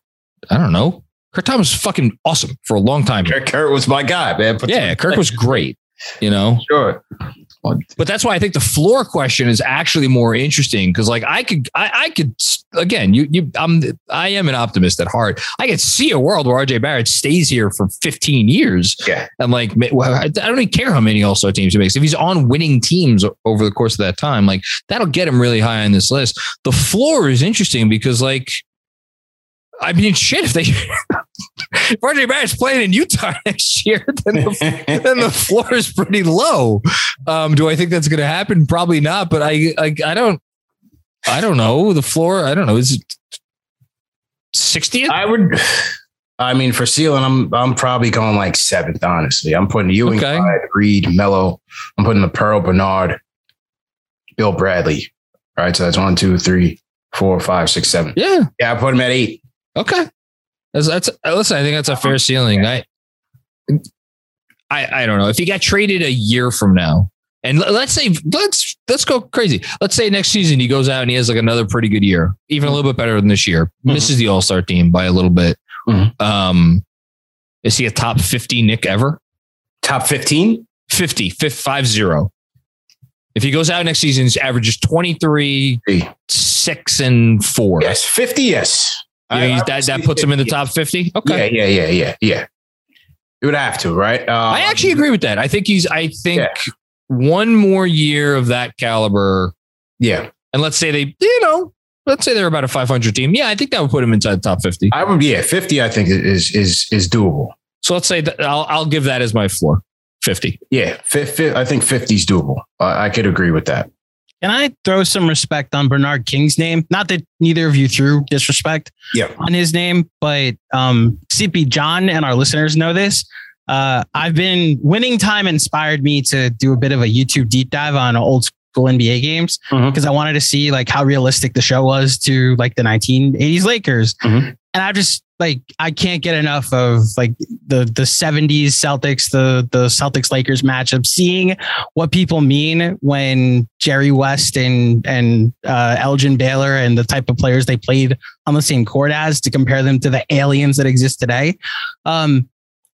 I don't know. Kurt Thomas is fucking awesome for a long time. Kurt, Kurt was my guy, man. Put Yeah, Kurt was great. You know, sure. But that's why I think the floor question is actually more interesting because, like, I could, I, I could, again, you, you, I'm, I am an optimist at heart. I could see a world where RJ Barrett stays here for 15 years. Yeah. And like, I don't even care how many All Star teams he makes. If he's on winning teams over the course of that time, like that'll get him really high on this list. The floor is interesting because, like, I mean, shit, if they if RJ Barrett's playing in Utah next year, then the, then the floor is pretty low. Um, do I think that's going to happen? Probably not. But I, I, I don't, I don't know. The floor, I don't know. Is it 60th? I would. I mean, for ceiling, I'm I'm probably going like seventh. Honestly, I'm putting Ewing, Okay. Clyde, Reed, Melo. I'm putting the Pearl, Bernard, Bill Bradley. Right, so that's one, two, three, four, five, six, seven. Yeah. Yeah, I put him at eight. Okay. That's, that's listen. I think that's a fair ceiling. I, I, I don't know if he got traded a year from now, and let's say let's let's go crazy. Let's say next season he goes out and he has like another pretty good year, even a little bit better than this year. Misses the All Star team by a little bit. Mhm. Um, is he a top fifty Knick ever? Top fifteen. 50, fif- five zero. If he goes out next season, his average is 23, six, and four. Yes, fifty. Yes, You know, I- that, that puts him in the 50. top 50. Okay. Yeah, yeah, yeah, yeah, yeah. You would have to, right? Uh, I actually agree with that. I think he's, I think Yeah. one more year of that caliber, Yeah, and let's say they, you know, let's say they're about a 500 team. Yeah, I think that would put him inside the top 50. I would. Yeah, fifty. I think is is is doable. So let's say that I'll, I'll give that as my floor 50. Yeah, fi- fi- I think 50 is doable. Uh, I could agree with that. Can I throw some respect on Bernard King's name? Not that neither of you threw disrespect Yeah. on his name, but um, CP John and our listeners know this. Uh, I've been winning time inspired me to do a bit of a YouTube deep dive on old school NBA games because I wanted to see like how realistic the show was to like the 1980s Lakers. Mhm. And I just like I can't get enough of like the the 70s Celtics, the the Celtics Lakers matchup, seeing what people mean when Jerry West and and uh, Elgin Baylor and the type of players they played on the same court as to compare them to the aliens that exist today. Um,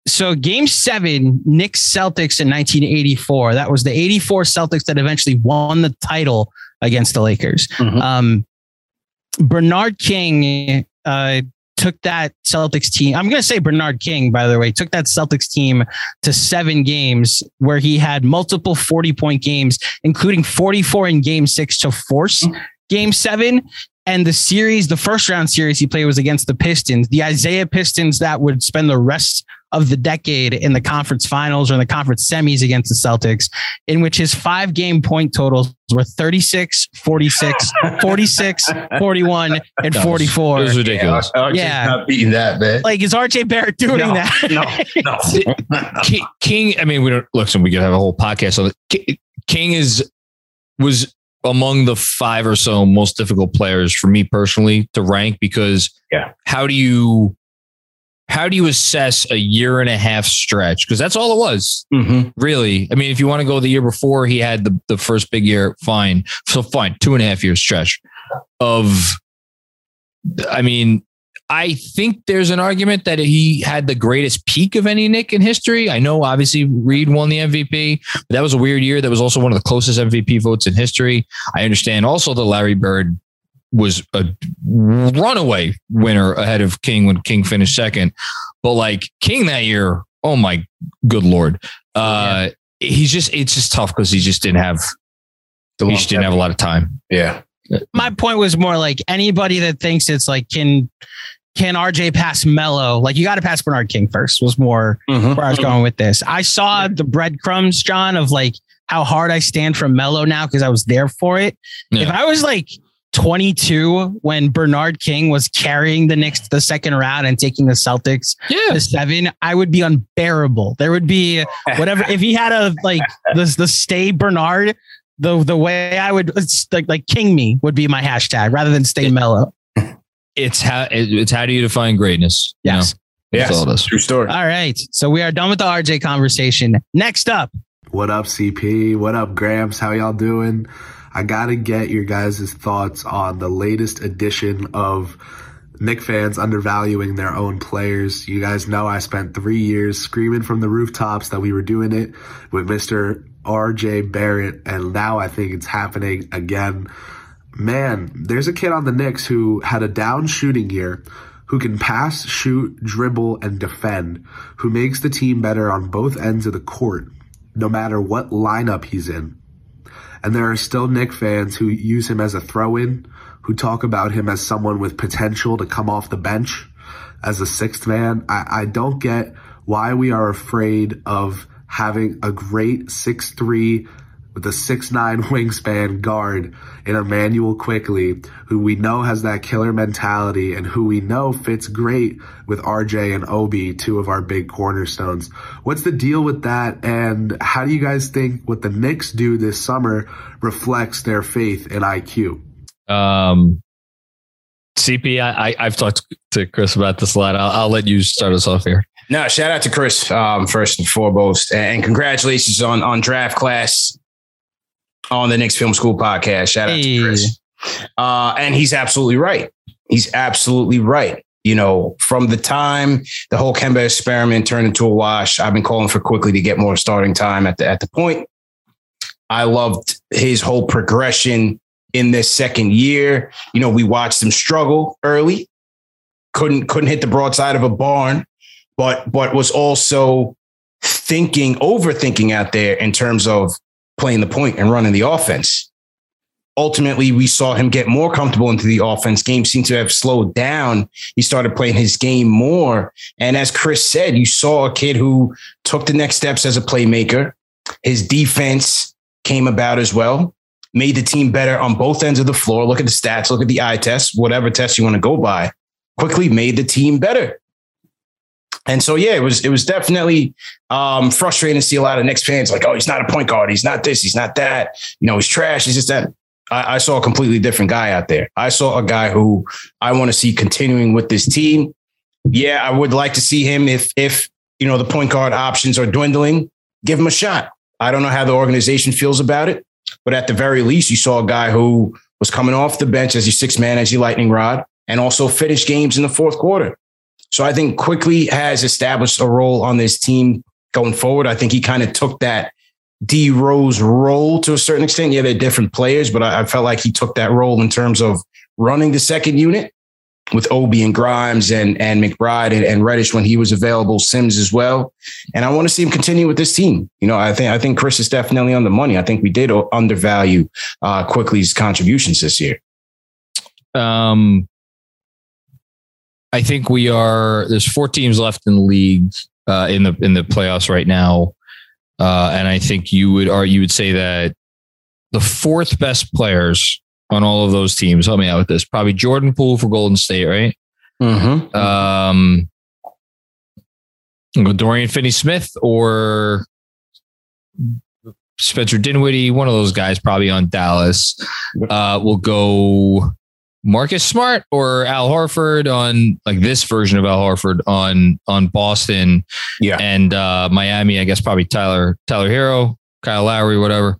so game seven, Knicks Celtics in 1984. That was the 84 Celtics that eventually won the title against the Lakers. Mhm. Um, Bernard King uh, took that Celtics team. I'm going to say Bernard King, by the way, took that Celtics team to seven games where he had multiple 40 point games, including 44 in game six to force game seven. And the series, the first round series he played was against the Pistons, the Isiah Pistons that would spend the rest of the decade in the conference finals or in the conference semis against the Celtics, in which his five game point totals were 36, 46, 46, 41, and 44. It was ridiculous. Yeah, Yeah. not beating that, man. Like, is RJ Barrett doing no, that? no, no. King, I mean, we don't listen. We could have a whole podcast on it. King is was among the five or so most difficult players for me personally to rank because Yeah. how do you how do you assess a year and a half stretch? Because that's all it was, Mhm. really. I mean, if you want to go the year before he had the, the first big year, fine. So fine, two and a half year stretch of I mean, I think there's an argument that he had the greatest peak of any Knick in history. I know obviously Reed won the MVP, but that was a weird year. That was also one of the closest MVP votes in history. I understand also the Larry Bird was a runaway winner ahead of King when King finished second. But like King that year, oh my good lord. Uh he's just it's just tough because he just didn't have The he just didn't have a lot of time. Yeah. My point was more like anybody that thinks it's like, can can RJ pass Melo? Like, you got to pass Bernard King first, was more Mhm. where I was going with this. I saw the breadcrumbs, John, of like how hard I stand for Melo now because I was there for it. Yeah. If I was like 22 when Bernard King was carrying the Knicks to the second round and taking the Celtics Yeah. to seven, I would be unbearable. There would be whatever if he had a like the the stay Bernard. The, the way I would it's like like king me would be my hashtag rather than stay mellow. It's how it's how do you define greatness? you Yes. know? Yes. all it is. True story. All right. So we are done with the RJ conversation. Next up, What up, CP? What up, Gramps? How y'all doing? I gotta get your guys' thoughts on the latest edition of Knick fans undervaluing their own players. You guys know I spent three years screaming from the rooftops that we were doing it with Mr. RJ Barrett, and now I think it's happening again. Man, there's a kid on the Knicks who had a down shooting year, who can pass, shoot, dribble, and defend, who makes the team better on both ends of the court, no matter what lineup he's in. And there are still Knick fans who use him as a throw in, who talk about him as someone with potential to come off the bench as a sixth man. I, I don't get why we are afraid of having a great six three with a six nine wingspan guard in Immanuel Quickley, who we know has that killer mentality and who we know fits great with RJ and Obi, two of our big cornerstones. What's the deal with that? And how do you guys think what the Knicks do this summer reflects their faith in IQ? Um, CP, I, I, have talked to Chris about this a lot. I'll, I'll let you start us off here. No, shout out to Chris um, first and foremost, and congratulations on on draft class on the Knicks Film School podcast. Shout out hey. to Chris. Uh, and he's absolutely right. He's absolutely right. You know, from the time the whole Kemba experiment turned into a wash, I've been calling for Quickley to get more starting time at the at the point. I loved his whole progression in this second year. You know, we watched him struggle early, couldn't couldn't hit the broadside of a barn, but but was also thinking, overthinking out there in terms of playing the point and running the offense. Ultimately, we saw him get more comfortable into the offense. Game seemed to have slowed down. He started playing his game more. And as Chris said, you saw a kid who took the next steps as a playmaker. His defense came about as well, made the team better on both ends of the floor. Look at the stats, look at the eye test, whatever test you want to go by. Quickley made the team better. And so, yeah, it was it was definitely um, frustrating to see a lot of Knicks fans like, oh, he's not a point guard, he's not this, he's not that, you know, he's trash, he's just that. I, I saw a completely different guy out there. I saw a guy who I want to see continuing with this team. Yeah, I would like to see him if if you know the point guard options are dwindling, give him a shot. I don't know how the organization feels about it, but at the very least, you saw a guy who was coming off the bench as your six man, as your lightning rod, and also finished games in the fourth quarter. So I think Quickley has established a role on this team going forward. I think he kind of took that D Rose role to a certain extent. Yeah, they're different players, but I, I, felt like he took that role in terms of running the second unit with Obi and Grimes and and McBride and, and Reddish when he was available, Sims as well. And I want to see him continue with this team. You know, I think I think Chris is definitely on the money. I think we did undervalue uh, Quickley's contributions this year. Um, I think we are. There's four teams left in the league uh, in the in the playoffs right now, uh, and I think you would or you would say that the fourth best players on all of those teams. Help me out with this. Probably Jordan Poole for Golden State, right? Mm-hmm. Um, Dorian Finney-Smith or Spencer Dinwiddie, one of those guys, probably on Dallas. Uh, will go Marcus Smart or Al Horford on like this version of Al Horford on on Boston, yeah, and uh, Miami. I guess probably Tyler Tyler Herro, Kyle Lowry, whatever.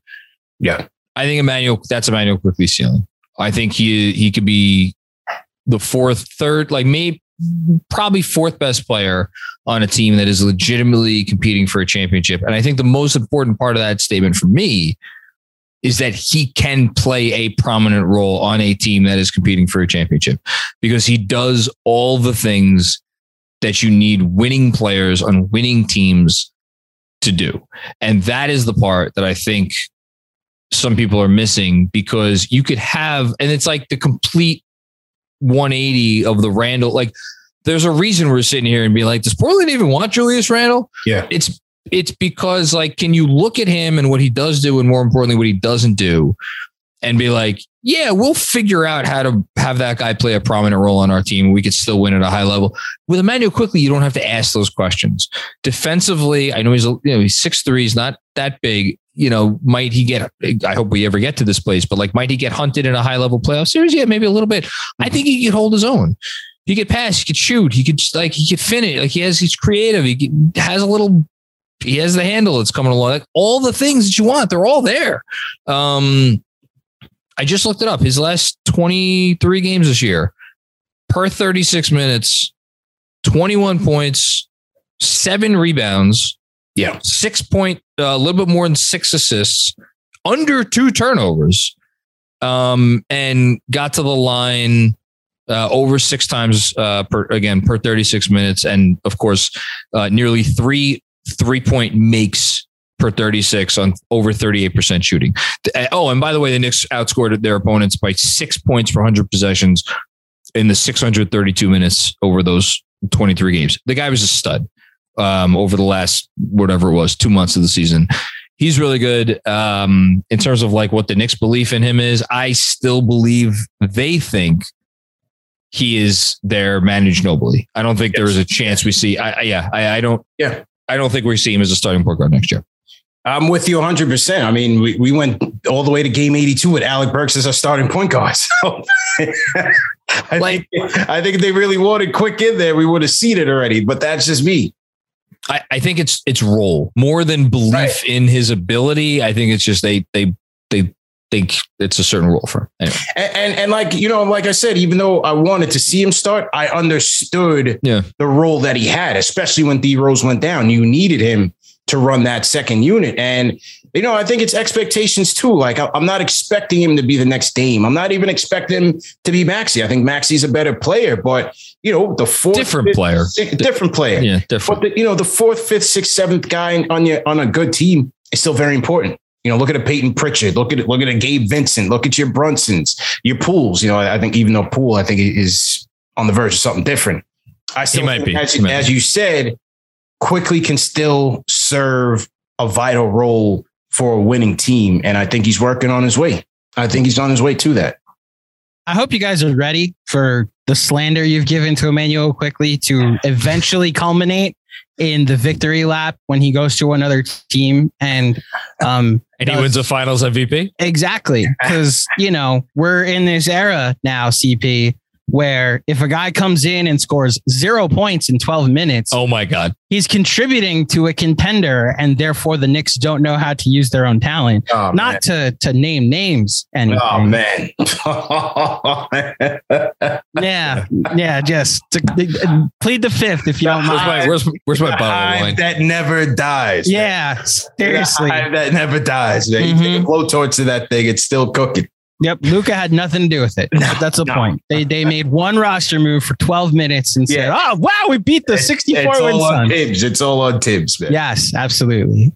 Yeah, I think Immanuel. That's Immanuel Quickley ceiling. I think he he could be the fourth, third, like maybe probably fourth best player on a team that is legitimately competing for a championship. And I think the most important part of that statement for me is that he can play a prominent role on a team that is competing for a championship because he does all the things that you need winning players on winning teams to do. And that is the part that I think some people are missing because you could have, and it's like the complete 180 of the Randle. Like, there's a reason we're sitting here and be like, does Portland even want Julius Randle? Yeah. It's it's because like can you look at him and what he does do and more importantly what he doesn't do and be like yeah we'll figure out how to have that guy play a prominent role on our team. We could still win at a high level. With Immanuel Quickley you don't have to ask those questions. Defensively I know he's you know he's six three he's not that big. You know might he get I hope we ever get to this place but like might he get hunted in a high level playoff series? Yeah maybe a little bit. I think he could hold his own. He could pass, he could shoot, he could like he could finish. Like he has, he's creative. He has a little he has the handle that's coming along. Like all the things that you want, they're all there. Um, I just looked it up. His last 23 games this year, per 36 minutes, 21 points, seven rebounds, Yeah. Six point, uh, a little bit more than six assists, under two turnovers, um, and got to the line uh, over six times uh, per again per 36 minutes, and of course, uh, nearly three three point makes per 36 on over 38% shooting. Uh, Oh, and by the way, the Knicks outscored their opponents by six points per 100 possessions in the 632 minutes over those 23 games. The guy was a stud um, over the last whatever it was, two months of the season. He's really good um, in terms of like what the Knicks' belief in him is. I still believe they think he is their Manu Ginobili. I don't think there is a chance we see. I, I yeah, I, I don't. Yeah. I don't think we see him as a starting point guard next year. I'm with you 100%. I mean, we, we went all the way to game 82 with Alec Burks as our starting point guard. So I, Like- think, I think if they really wanted quick in there, we would have seen it already, but that's just me. I, I think it's it's role more than belief Right. in his ability. I think it's just they they think it's a certain role for him. Anyway, And, and, and like, you know, like I said, even though I wanted to see him start, I understood Yeah. the role that he had, especially when D Rose went down. You needed him to run that second unit. And, you know, I think it's expectations too. Like, I- I'm not expecting him to be the next Dame. I'm not even expecting him to be Maxey. I think Maxey's a better player, but, you know, the fourth, Different fifth, player. sixth- different player. yeah, But different. the, you know, the fourth, fifth, sixth, seventh guy on your on a good team is still very important. You know, look at a Payton Pritchard, look at look at a Gabe Vincent, look at your Brunsons, your Pooles. You know, I think even though Poole, I think is on the verge of something different. I still might think, be. as, He might as be. you said, Quickley can still serve a vital role for a winning team, and I think he's working on his way. I think he's on his way to that. I hope you guys are ready for the slander you've given to Immanuel Quickley to eventually culminate in the victory lap when he goes to another team and um and he wins the Finals MVP. exactly because you know we're in this era now CP where if a guy comes in and scores zero points in 12 minutes Oh my God! he's contributing to a contender and therefore the Knicks don't know how to use their own talent Oh, not to to name names and Oh man. yeah yeah just to, uh, plead the fifth if you don't Where's mind my where's, where's my bottle of wine? that never dies. yeah seriously that never dies. Man. You take a Mhm. blowtorch to that thing, it's still cooking. Yep, Luka had nothing to do with it. But that's the no. point. They they made one roster move for 12 minutes and said, "Oh wow, we beat the It's- 64 it's win all on Suns." Thibs. It's all on Thibs, man. Yes, absolutely.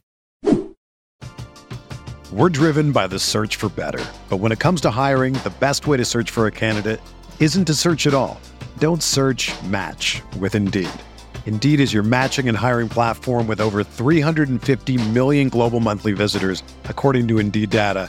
We're driven by the search for better. But when it comes to hiring, the best way to search for a candidate isn't to search at all. Don't search match with Indeed. Indeed is your matching and hiring platform with over 350 million global monthly visitors, according to Indeed data,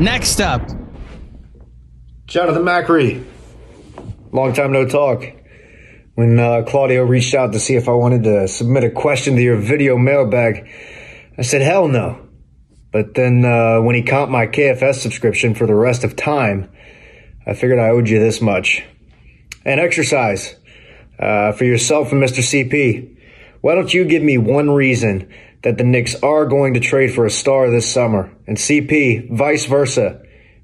Next up, Jonathan Macri. Long time no talk. When uh, Claudio reached out to see if I wanted to submit a question to your video mailbag, I said hell no. But then uh, when he comped my KFS subscription for the rest of time, I figured I owed you this much. And exercise uh, for yourself and Mr. CP. Why don't you give me one reason that the Knicks are going to trade for a star this summer? And CP, vice versa.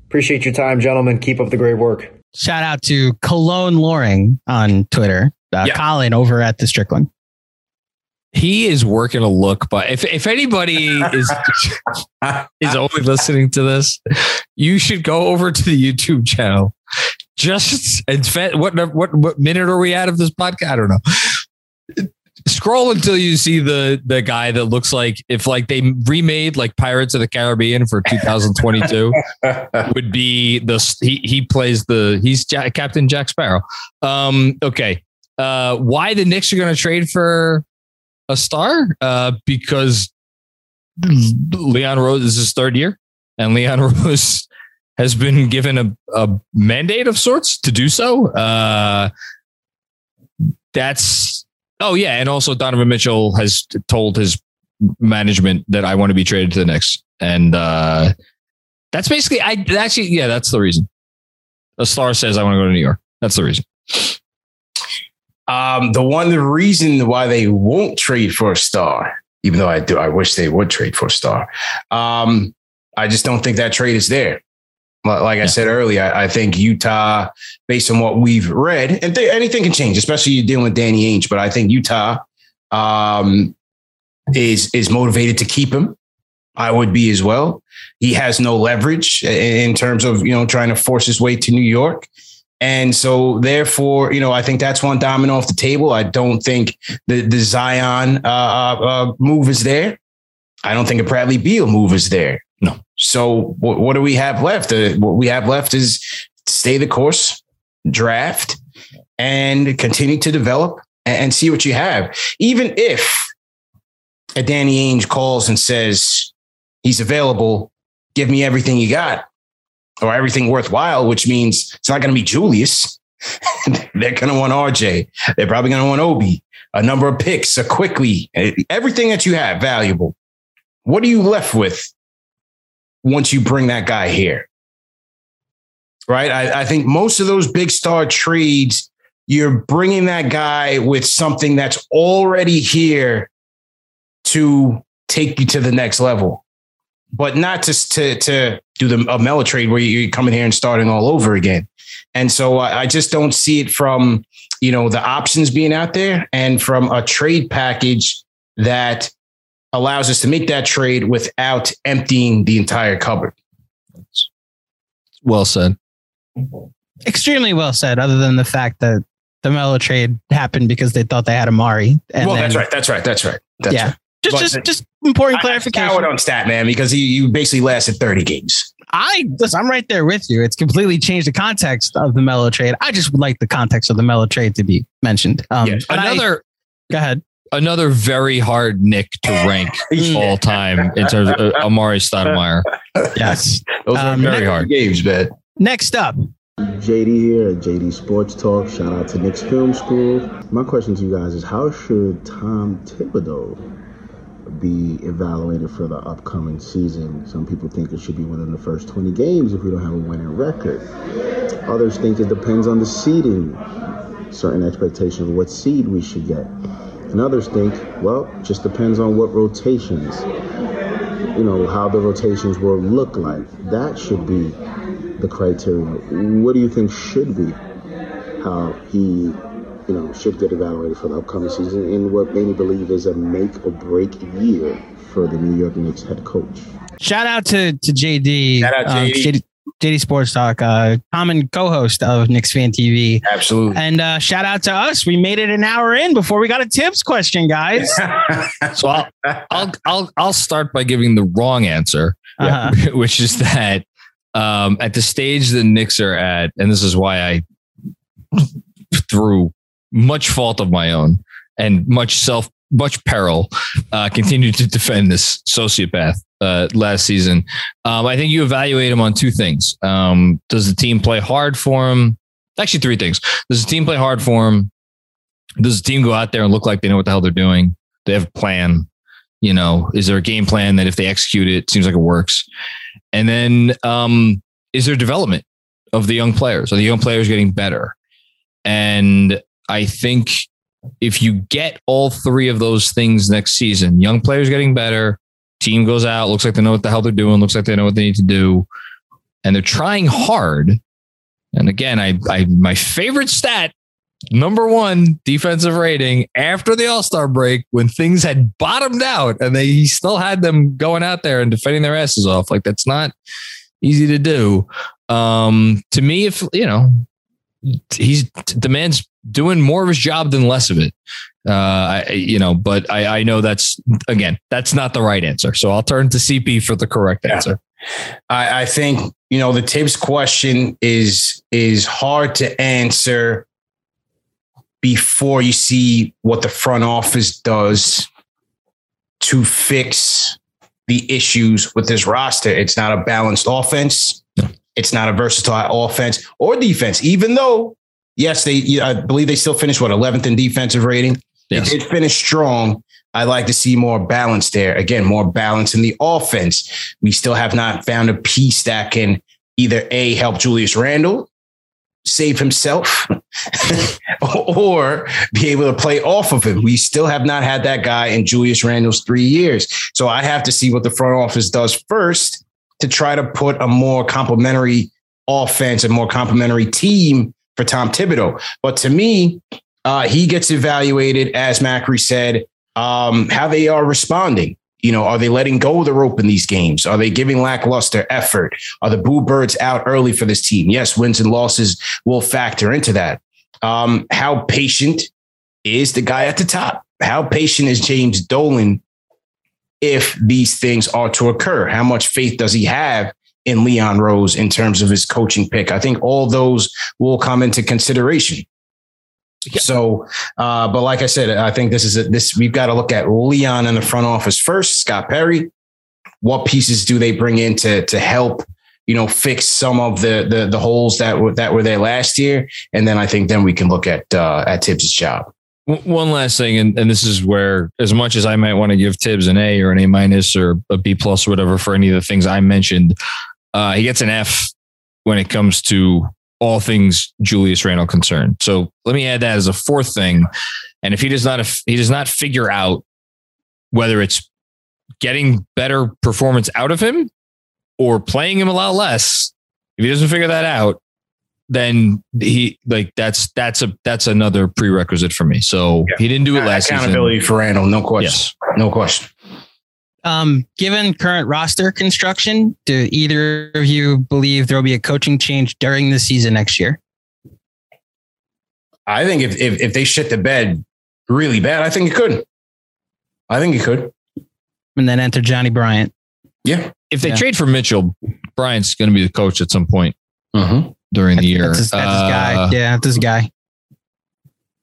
Appreciate your time, gentlemen. Keep up the great work. Shout out to Cologne Loring on Twitter. Uh, Yeah. Colin over at the Strickland. he is working a look, but if if anybody is is only listening to this, you should go over to the YouTube channel. Just and what what what minute are we at of this podcast? I don't know. Scroll until you see the the guy that looks like if like they remade like Pirates of the Caribbean for 2022 would be the he he plays the he's Jack, Captain Jack Sparrow. Um okay. Uh why the Knicks are going to trade for a star uh, because Leon Rose is his third year, and Leon Rose has been given a, a mandate of sorts to do so. Uh, that's oh yeah, and also Donovan Mitchell has told his management that I want to be traded to the Knicks, and uh, that's basically I actually yeah that's the reason. A star says I want to go to New York. That's the reason. Um, the one the reason why they won't trade for a star, even though I do, I wish they would trade for a star. Um, I just don't think that trade is there. Like like I said earlier, I, I think Utah, based on what we've read, and th- anything can change, especially you're dealing with Danny Ainge. But I think Utah um, is is motivated to keep him. I would be as well. He has no leverage in in terms of you know trying to force his way to New York. And so, therefore, you know, I think that's one domino off the table. I don't think the the Zion uh, uh, uh, move is there. I don't think a Bradley Beal move is there. So, what, what do we have left? Uh, what we have left is stay the course, draft, and continue to develop and, and see what you have. Even if a Danny Ainge calls and says he's available, give me everything you got or everything worthwhile, which means it's not going to be Julius. They're going to want RJ. They're probably going to want Obi, a number of picks, a Quickley, everything that you have valuable. What are you left with once you bring that guy here? Right. I, I think most of those big star trades, you're bringing that guy with something that's already here to take you to the next level but not just to to do the a Melo trade where you're coming here and starting all over again. And so I, I just don't see it from you know the options being out there and from a trade package that allows us to make that trade without emptying the entire cupboard. Well said. Extremely well said, other than the fact that the Melo trade happened because they thought they had Amar'e. And well, then- that's right. That's right. That's right. That's yeah. right. Just, But just, just important I- I clarification. scoured on stat man because he you basically lasted 30 games. I listen, I'm right there with you. It's completely changed the context of the Melo trade. I just would like the context of the Melo trade to be mentioned. Um, Yeah. and I- Another go ahead. Another very hard Knick to rank all time in terms of uh, Amar'e Stoudemire. Yes. Those Um, very hard. games, man. Next up, JD here at JD Sports Talk. Shout out to Knicks Film School. My question to you guys is how should Tom Thibodeau be evaluated for the upcoming season? Some people think it should be within the first 20 games if we don't have a winning record. Others think it depends on the seeding, certain expectations of what seed we should get. And others think, well, just depends on what rotations, you know, how the rotations will look like. That should be the criteria. What do you think should be how he, you know, should get evaluated for the upcoming season and what many believe is a make or break year for the New York Knicks head coach? shout out to to JD. Shout out, um, JD. JD, JD Sports Talk, uh, common co-host of Knicks Fan TV. Absolutely. And uh, shout out to us. We made it an hour in before we got a Thibs question, guys. So I'll, I'll I'll I'll start by giving the wrong answer, Uh-huh. which is that um, at the stage the Knicks are at, and this is why I through much fault of my own and much self much peril, uh, continued to defend this sociopath uh, last season. Um, I think you evaluate him on two things. Um, does the team play hard for him? Actually, three things. Does the team play hard for him? Does the team go out there and look like they know what the hell they're doing? They have a plan. You know, is there a game plan that if they execute it, it seems like it works? And then, um, is there development of the young players? Are the young players getting better? And I think if you get all three of those things next season, young players getting better, team goes out, looks like they know what the hell they're doing, looks like they know what they need to do, and they're trying hard. And again, I, I my favorite stat, number one defensive rating after the All Star break when things had bottomed out and they he still had them going out there and defending their asses off. Like that's not easy to do. Um, to me, if you know, he's the man's doing more of his job than less of it. Uh, I, you know, but I, I know that's again, that's not the right answer. So I'll turn to CP for the correct answer. I, I think you know the Thibs question is is hard to answer before you see what the front office does to fix the issues with this roster. It's not a balanced offense. It's not a versatile offense or defense, even though, yes, they, I believe they still finished what 11th in defensive rating. Yes. They did finish strong. I'd like to see more balance there. Again, more balance in the offense. We still have not found a piece that can either A, help Julius Randle save himself or be able to play off of him. We still have not had that guy in Julius Randle's three years. So I have to see what the front office does first to try to put a more complementary offense, a more complementary team for Tom Thibodeau. But to me, uh, he gets evaluated, as Macri said, um, how they are responding. You know, are they letting go of the rope in these games? Are they giving lackluster effort? Are the boo birds out early for this team? Yes, wins and losses will factor into that. Um, how patient is the guy at the top? How patient is James Dolan if these things are to occur? How much faith does he have in Leon Rose in terms of his coaching pick? I think all those will come into consideration. So, uh, but like I said, I think this is a, this. We've got to look at Leon in the front office first. Scott Perry, what pieces do they bring in to to help? You know, fix some of the the, the holes that were that were there last year, and then I think then we can look at uh, at Thibs' job. One last thing, and, and this is where, as much as I might want to give Thibs an A or an A minus or a B plus or whatever for any of the things I mentioned, uh, he gets an F when it comes to all things Julius Randle concerned. So let me add that as a fourth thing. And if he does not, if he does not figure out whether it's getting better performance out of him or playing him a lot less, if he doesn't figure that out, then he like that's that's a that's another prerequisite for me. So yeah. he didn't do it last Accountability season. for Randle, no question, yes. no question. Um, given current roster construction, do either of you believe there will be a coaching change during the season next year? I think if if, if they shit the bed really bad, I think it could. I think it could. And then enter Johnny Bryant. Yeah. If they Yeah. trade for Mitchell, Bryant's going to be the coach at some point Mhm. during the year. That's his, that's his Uh, guy. Yeah, that's his guy.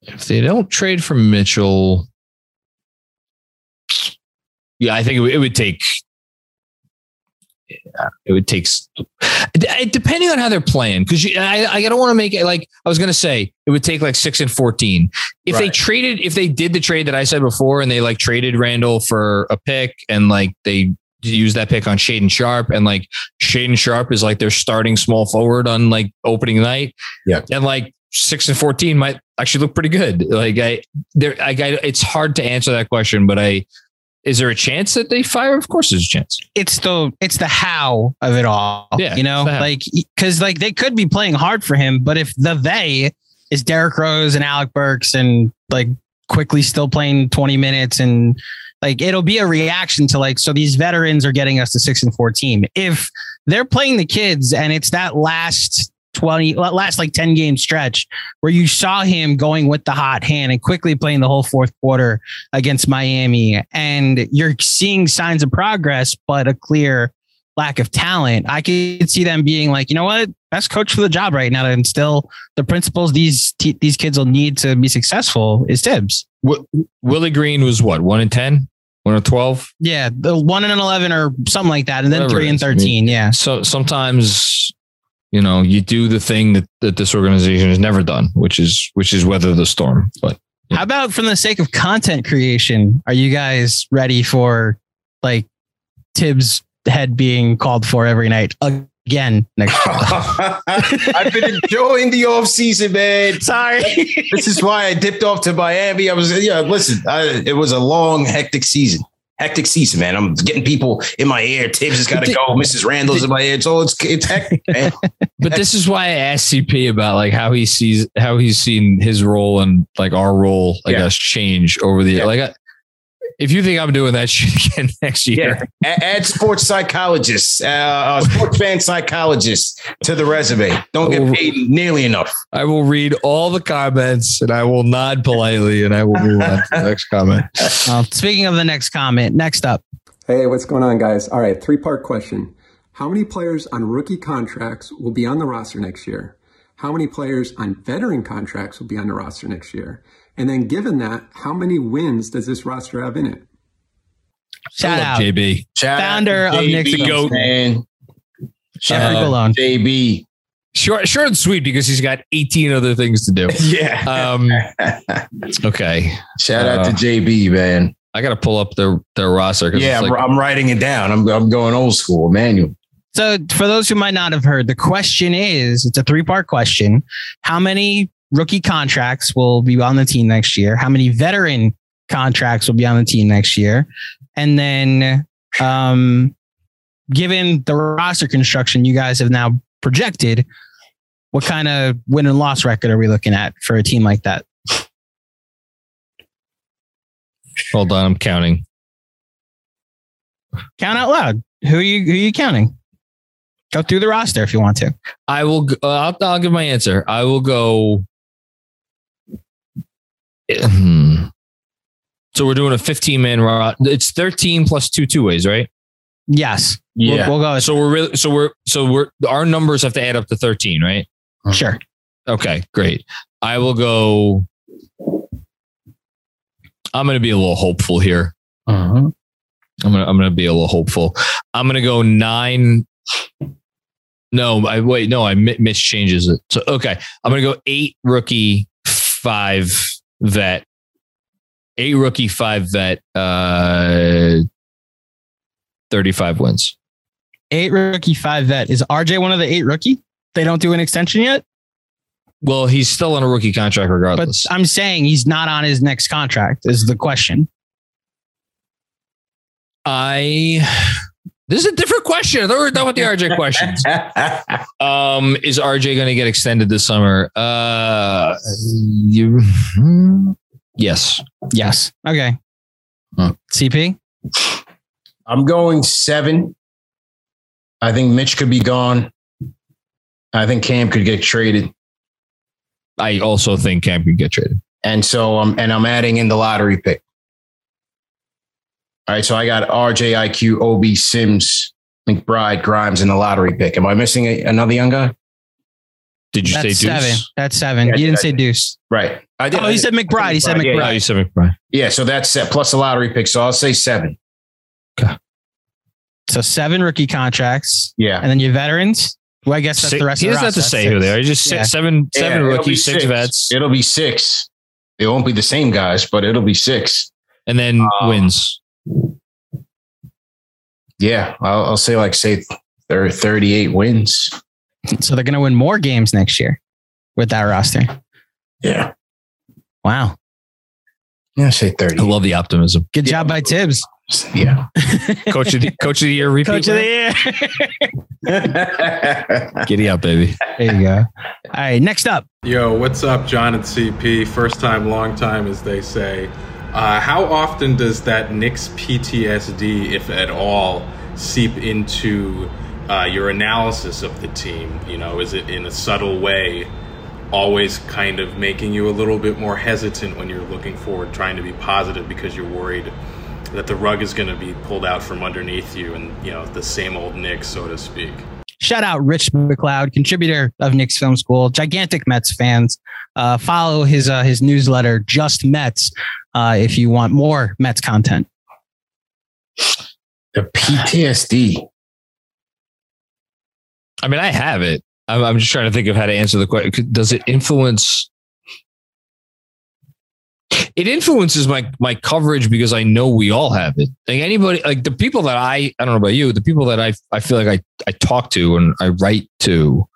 If they don't trade for Mitchell, yeah, I think it would, it would take. yeah, It would take, depending on how they're playing, because I, I don't want to make it like I was going to say it would take like six and fourteen. If they traded, if they did the trade that I said before, and they like traded Randle for a pick, and like they use that pick on Shaedon Sharpe, and like Shaedon Sharpe is like their starting small forward on like opening night, Yeah. and like six and fourteen might actually look pretty good. Like I, there, I, I, it's hard to answer that question, but I, is there a chance that they fire? Of course, there's a chance. It's the it's the how of it all. Yeah, you know, it's the how. like because like they could be playing hard for him, but if the they is Derrick Rose and Alec Burks and like Quickley still playing 20 minutes and like it'll be a reaction to like so these veterans are getting us to six and four team. If they're playing the kids and it's that last 20 last like 10 game stretch where you saw him going with the hot hand and Quickley playing the whole fourth quarter against Miami and you're seeing signs of progress but a clear lack of talent, I could see them being like, you know what, best coach for the job right now to instill the principles these t- these kids will need to be successful is Thibs. W- Willie Green was what one in ten, one in twelve. Yeah, the one and eleven or something like that, and then Whatever three it and is. I mean, thirteen. yeah. So sometimes, you know, you do the thing that, that this organization has never done, which is which is weather the storm. But How about from the sake of content creation, are you guys ready for like Thibs head being called for every night again next year? I've been enjoying the off season, man. Sorry. this is why I dipped off to Miami. I was, yeah, listen, I, it was a long, hectic season. Hectic season, man. I'm getting people in my ear. Thibs has got to go. Mrs. Randle's in my ear. So it's it's hectic, man. but this is why I asked CP about like how he sees how he's seen his role and like our role, I Yeah. guess, change over the like. I, if you think I'm doing that shit again next year, Yeah. Add sports psychologists, uh, uh, sports fan psychologists to the resume. Don't get paid nearly enough. I will read all the comments and I will nod politely and I will move on to the next comment. Well, speaking of the next comment, next up. Hey, what's going on, guys? All right, three part question. How many players on rookie contracts will be on the roster next year? How many players on veteran contracts will be on the roster next year? And then, given that, how many wins does this roster have in it? Shout out. JB. Shout Founder out to of JB, Knicks Goat. man. Jeffrey Uh, Balone. JB. Short, short and sweet because he's got 18 other things to do. Yeah. Um, okay. Shout out to Uh, JB, man. I got to pull up their their roster. 'cause Yeah, I'm, like, I'm writing it down. I'm, I'm going old school, manual. So, for those who might not have heard, the question is it's a three part question. How many rookie contracts will be on the team next year? How many veteran contracts will be on the team next year? And then, um, given the roster construction you guys have now projected, what kind of win and loss record are we looking at for a team like that? hold on, I'm counting. Count out loud. Who are you? Who are you counting? Go through the roster if you want to. I will. Uh, I'll, I'll give my answer. I will go. Hmm. So we're doing a 15 man raw. It's 13 plus two two ways, right? Yes. Yeah. We'll, we'll go. So we're really. So we're. So we're. Our numbers have to add up to 13, right? Sure. Okay, great. I will go. I'm going to be a little hopeful here. Uh-huh. I'm gonna I'm gonna be a little hopeful. I'm gonna go nine. No, I wait. No, I mi- mischanges it. So okay, I'm gonna go eight rookie, five vet. Eight rookie, five vet. Uh, thirty-five wins. eight rookie, five vet. Is RJ one of the eight rookie? They don't do an extension yet, Well, he's still on a rookie contract but regardless. I'm saying he's not on his next contract. Is the question? I. This is a different question. I thought we were done with the RJ questions. Um, is RJ going to get extended this summer? Uh, you, yes. Yes. Okay. Hmm. CP. I'm going seven. I think Mitch could be gone. I think Cam could get traded. I also think Cam could get traded. And so I'm and I'm adding in the lottery pick. All right, so I got RJ, IQ, OB, Sims, McBride, Grimes in the lottery pick. Am I missing a, another young guy? Did you That's say Deuce? seven. That's seven. Yeah, you didn't I say. Deuce. Right. I Oh, he said McBride. He said Yeah, McBride. Oh, you said McBride. Yeah, so that's set plus the lottery pick. So I'll say seven. So seven rookie contracts, Yeah. and then your veterans. Well, I guess that's Six- the rest. he of the doesn't have to say That's who they are. He just Yeah. said seven, Yeah, seven it'll rookies, six, vets, It'll be six. It won't be the same guys, but it'll be six. and then Um, wins. Yeah, I'll, I'll say like say thir- 38 wins. So they're going to win more games next year with that roster. Yeah. Wow. Yeah, say 30. I love the optimism. Good job by Thibs. Yeah. Coach of the coach of the year repeat. Coach of the year. Giddy up, baby. there you go. All right. Next up. Yo, what's up, John and CP? First time, long time, as they say. Uh, how often does that Knicks PTSD, if at all, seep into uh, your analysis of the team? You know, is it in a subtle way always kind of making you a little bit more hesitant when you're looking forward, trying to be positive because you're worried that the rug is going to be pulled out from underneath you, and you know the same old Knicks, so to speak. Shout out Rich McLeod, contributor of Knicks Film School, gigantic Mets fans. Uh, follow his uh, his newsletter, Just Mets, uh, if you want more Mets content. The PTSD. I mean, I have it. I'm, I'm just trying to think of how to answer the question. Does it influence? It influences my my coverage because I know we all have it. Like anybody, like the people that I I don't know about you, the people that I I feel like I I talk to and I write to,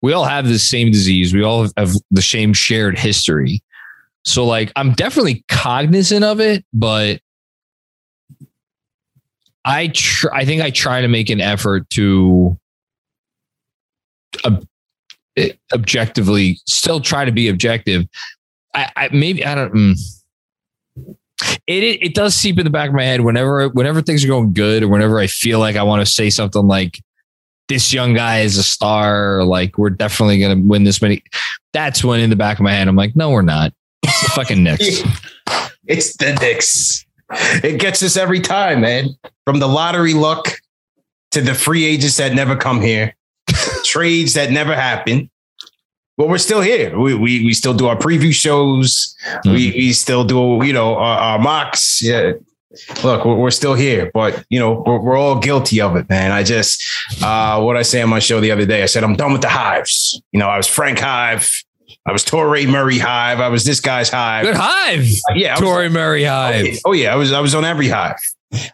we all have the same disease. We all have the same shared history. So like I'm definitely cognizant of it, but I tr- I think I try to make an effort to ob- objectively still try to be objective. I, I maybe I don't. Mm. It, it it does seep in the back of my head whenever whenever things are going good or whenever I feel like I want to say something like this young guy is a star, like we're definitely gonna win this many. That's when in the back of my head I'm like, no, we're not. It's the fucking Knicks. it's the Knicks. It gets us every time, man. From the lottery luck to the free agents that never come here, trades that never happen. But we're still here. We we, we still do our preview shows. Mm-hmm. We we still do you know our, our mocks. Yeah. Look, we're, we're, still here, but you know we're, we're all guilty of it, man. I just uh, what I say on my show the other day. I said I'm done with the hives. You know, I was Frank Hive. I was Toure' Murry Hive. I was this guy's Hive. Good Hive. Yeah, Toure' Murry Hive. Oh yeah, oh yeah, I was I was on every Hive.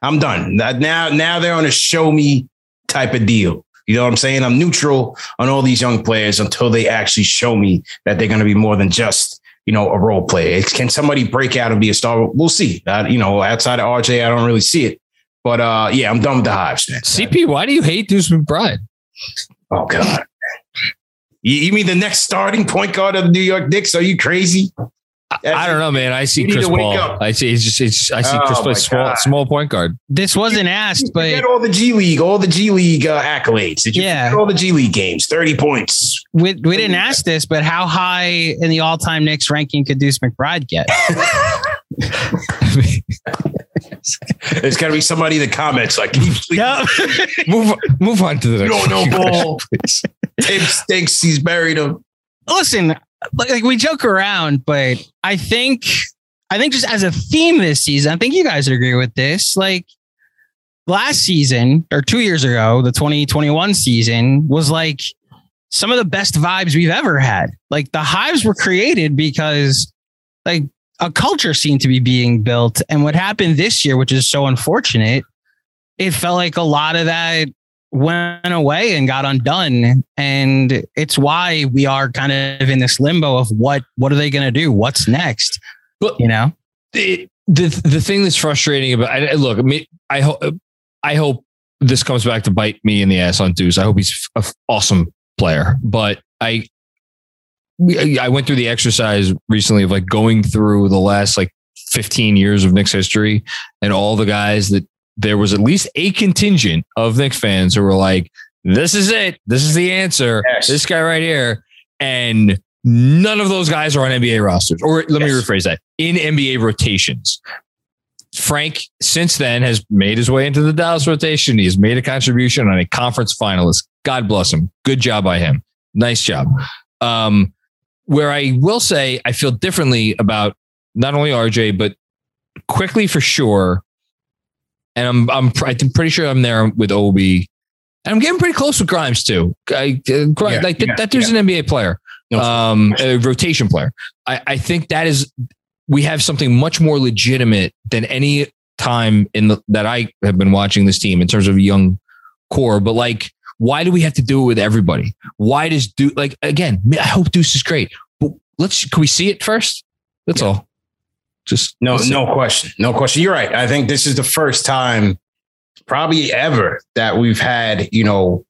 I'm done. Now now they're on a show me type of deal. You know what I'm saying? I'm neutral on all these young players until they actually show me that they're going to be more than just you know a role player. Can somebody break out and be a star? We'll see. Uh, you know, outside of RJ, I don't really see it. But uh, yeah, I'm done with the hives, man. CP, why do you hate Deuce McBride? Oh God. You, you mean the next starting point guard of the New York Knicks? Are you crazy? I don't know, man. I see Chris Paul. I see. It's just. It's. I see oh Chris Paul, small, small point guard. This wasn't asked, but get all the G League, all the G League uh, accolades. Did you yeah, all the G League games, thirty points. We, we didn't ask this, but how high in the all-time Knicks ranking could Deuce McBride get? There's got to be somebody in the comments like, yeah. move move on to the next. No, no ball. Tim stinks. He's buried him. Listen, like we joke around, but I think I think just as a theme this season, I think you guys would agree with this. Like last season or two years ago, the 2021 season was like some of the best vibes we've ever had. Like the hives were created because like a culture seemed to be being built. And what happened this year, which is so unfortunate, it felt like a lot of that went away and got undone. And it's why we are kind of in this limbo of what what are they going to do? What's next? But you know? it, the the thing that's frustrating about I, look I mean I hope I hope this comes back to bite me in the ass on Deuce. I hope he's an awesome player. But I I went through the exercise recently of like going through the last like 15 years of Knicks history and all the guys that there was at least a contingent of Knicks fans who were like, this is it. This is the answer. Yes. This guy right here. And none of those guys are on NBA rosters. Or let yes. me rephrase that in NBA rotations. Frank, since then, has made his way into the Dallas rotation. He has made a contribution on a conference finalist. God bless him. Good job by him. Nice job. Um, where I will say I feel differently about not only RJ, but Quickley for sure and I'm I'm I'm pretty sure I'm there with Obi. And I'm getting pretty close with Grimes too. I, uh, yeah, like yeah, that dude's yeah. an NBA player, um, a rotation player. I, I think that is we have something much more legitimate than any time in the, that I have been watching this team in terms of young core. But like, why do we have to do it with everybody? Why does do like again? I hope Deuce is great, but let's can we see it first? That's all. Just no, no question, no question. You're right. I think this is the first time, probably ever, that we've had you know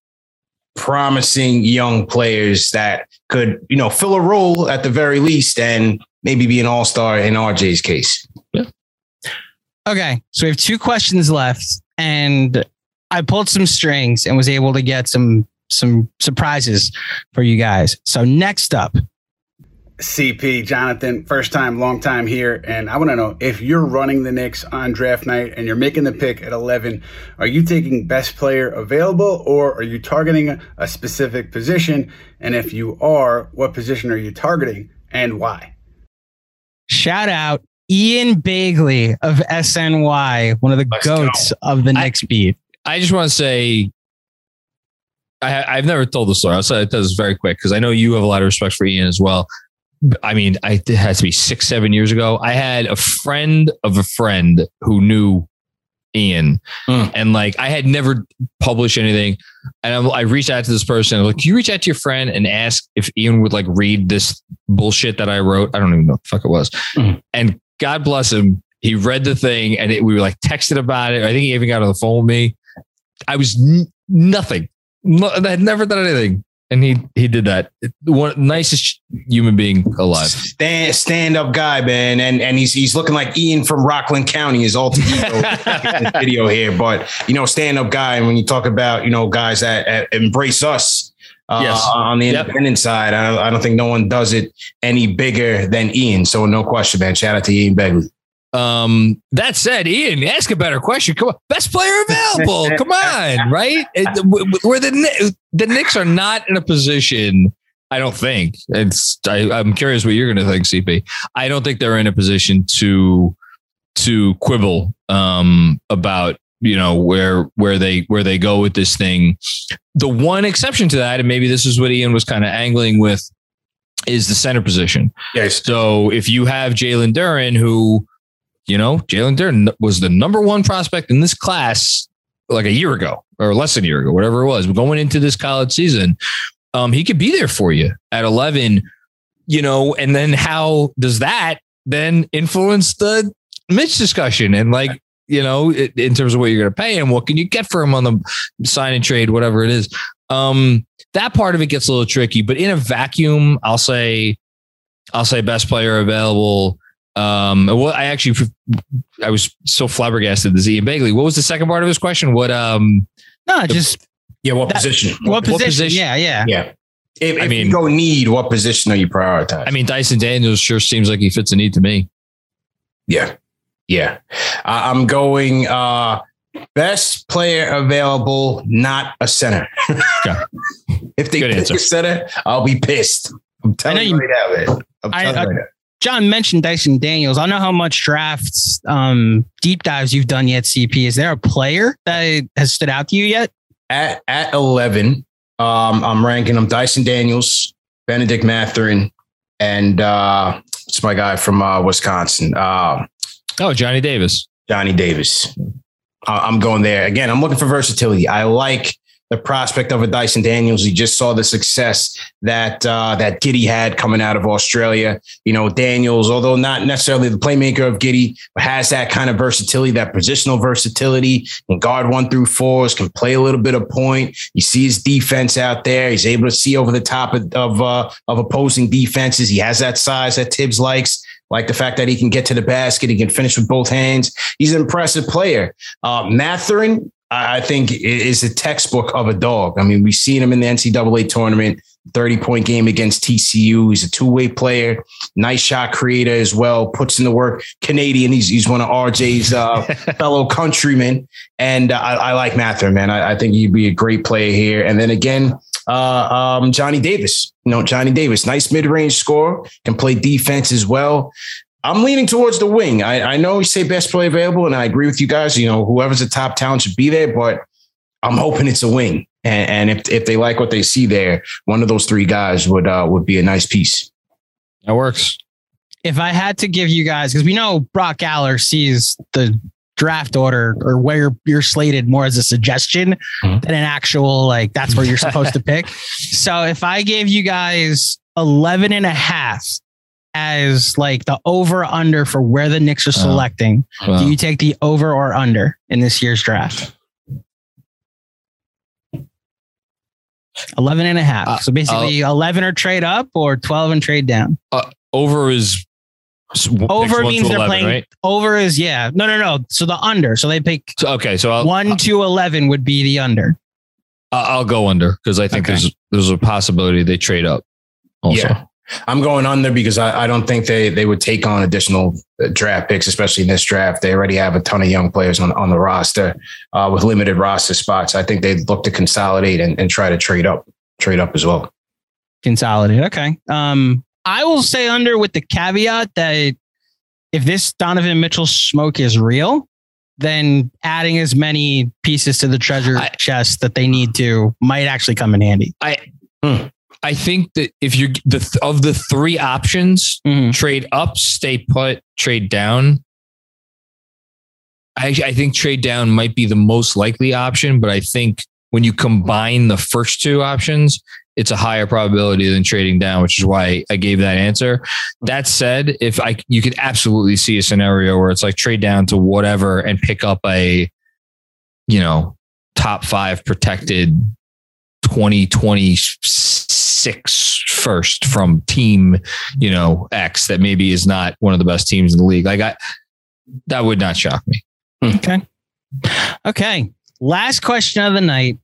promising young players that could you know fill a role at the very least and maybe be an all star in RJ's case. Yeah. Okay, so we have two questions left, and I pulled some strings and was able to get some some surprises for you guys. So next up, CP, Jonathan, first time, long time here. And I want to know if you're running the Knicks on draft night and you're making the pick at 11, are you taking best player available or are you targeting a specific position? And if you are, what position are you targeting and why? Shout out Ian Begley of SNY, one of the Let's goats go. of the Knicks beat. I just want to say I, have never told the story. I'll say this very quick because I know you have a lot of respect for Ian as well. I mean, I, it has to be six, seven years ago. I had a friend of a friend who knew Ian, mm. and like I had never published anything. And I, I reached out to this person. I'm like, can you reach out to your friend and ask if Ian would like read this bullshit that I wrote? I don't even know what the fuck it was. Mm. And God bless him, he read the thing, and it, we were like texted about it. I think he even got on the phone with me. I was n- nothing. No, I had never done anything and he he did that. One nicest human being alive. Stand stand up guy, man, and and he's he's looking like Ian from Rockland County, his alter ego video here. But you know, stand up guy, and when you talk about you know guys that, that embrace us. Uh, yes. on the independent yep. side, I, I, don't think no one does it any bigger than Ian. So no question, man. Shout out to Ian Begley. Um, that said, Ian, ask a better question. Come on, best player available. Come on, right? Where the the Knicks are not in a position. I don't think it's. I, I'm curious what you're going to think, CP. I don't think they're in a position to to quibble um, about you know where where they where they go with this thing. The one exception to that, and maybe this is what Ian was kind of angling with, is the center position. Yes. So if you have Jalen Duren, who you know, Jalen Duren was the number one prospect in this class like a year ago or less than a year ago, whatever it was. Going into this college season, um, he could be there for you at 11, you know, and then how does that then influence the Mitch discussion and like, you know, in terms of what you're going to pay him, what can you get for him on the sign and trade, whatever it is. Um, that part of it gets a little tricky, but in a vacuum, I'll say, I'll say best player available. Um, well, I actually, I was so flabbergasted. The Ian Begley. What was the second part of his question? What? Um, no, the, just yeah. What that, position? What, what, position? Yeah, yeah, yeah. If, I mean, you go need, what position are you prioritizing? I mean, Dyson Daniels sure seems like he fits a need to me. Yeah, yeah. Uh, I'm going uh, best player available, not a center. yeah. if they Good pick answer. a center, I'll be pissed. I'm telling you right now, man. I'm telling I, you right now. John mentioned Dyson Daniels. I don't know how much drafts um, deep dives you've done yet, CP. Is there a player that has stood out to you yet? At at eleven, um, I'm ranking them Dyson Daniels, Benedict Mathurin, and uh, it's my guy from uh, Wisconsin. Uh, oh, Johnny Davis. Johnny Davis. I'm going there again. I'm looking for versatility. I like the prospect of a Dyson Daniels. He just saw the success that uh, that Giddey had coming out of Australia. You know, Daniels, although not necessarily the playmaker of Giddey, has that kind of versatility, that positional versatility. Can guard one through fours, can play a little bit of point. You see his defense out there. He's able to see over the top of of, uh, of opposing defenses. He has that size that Thibs likes like the fact that he can get to the basket, he can finish with both hands. He's an impressive player. Uh, Mathurin, I think is a textbook of a dog. I mean, we've seen him in the NCAA tournament, 30 point game against TCU. He's a two way player, nice shot creator as well, puts in the work. Canadian, he's, he's one of RJ's uh, fellow countrymen. And uh, I, I, like Mather, man. I, I, think he'd be a great player here. And then again, uh, um, Johnny Davis, you know, Johnny Davis, nice mid range score, can play defense as well. I'm leaning towards the wing. I, I know you say best play available, and I agree with you guys. You know, whoever's the top talent should be there, but I'm hoping it's a wing. And, and if if they like what they see there, one of those three guys would uh, would be a nice piece. That works. If I had to give you guys, because we know Brock Aller sees the draft order or where you're slated more as a suggestion mm-hmm. than an actual like that's where you're supposed to pick. So if I gave you guys 11 and a half as like the over under for where the Knicks are selecting, do you take the over or under in this year's draft? 11 and a half. Uh, so basically uh, 11 or trade up or 12 and trade down. Uh, over is over means they're 11, playing right? over is yeah. No, no, no. So the under. So they pick so, okay, so I'll, 1 to 11 would be the under. I'll go under because I think okay. there's there's a possibility they trade up also. Yeah. I'm going under because I, I don't think they they would take on additional uh, draft picks, especially in this draft. They already have a ton of young players on, on the roster uh, with limited roster spots. I think they'd look to consolidate and, and try to trade up, trade up as well. Consolidate. Okay. Um, I will say under with the caveat that if this Donovan Mitchell smoke is real, then adding as many pieces to the treasure I, chest that they need to might actually come in handy. I hmm. I think that if you're the of the three options, mm-hmm. trade up, stay put, trade down. I, I think trade down might be the most likely option, but I think when you combine the first two options, it's a higher probability than trading down, which is why I gave that answer. That said, if I you could absolutely see a scenario where it's like trade down to whatever and pick up a, you know, top five protected 2026 first from team, you know, X that maybe is not one of the best teams in the league. Like I that would not shock me. Okay. Okay. Last question of the night.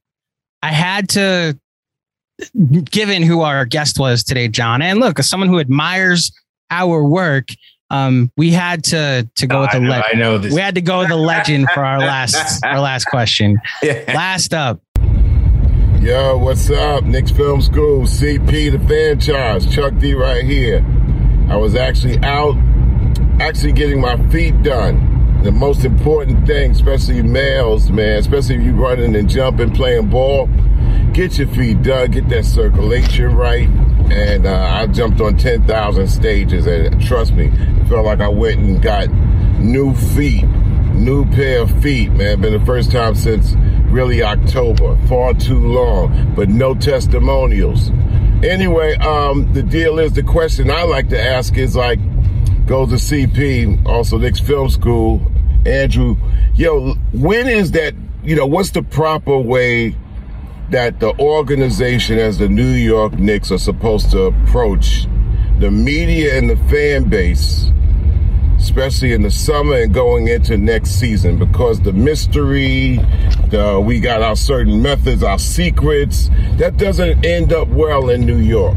I had to given who our guest was today, John, and look, as someone who admires our work, um, we had to to go oh, with the legend. I know this. We had to go with the legend for our last our last question. Yeah. Last up. Yo, what's up? Knicks Film School, CP the franchise, Chuck D right here. I was actually out, actually getting my feet done. The most important thing, especially males, man, especially if you running and jumping, playing ball, get your feet done, get that circulation right. And uh, I jumped on 10,000 stages, and trust me, felt like I went and got new feet, new pair of feet, man. Been the first time since really October. Far too long, but no testimonials. Anyway, um, the deal is the question I like to ask is like, goes to CP, also Knicks Film School. Andrew, yo, when is that, you know, what's the proper way that the organization as the New York Knicks are supposed to approach the media and the fan base, especially in the summer and going into next season, because the mystery, the, we got our certain methods, our secrets, that doesn't end up well in New York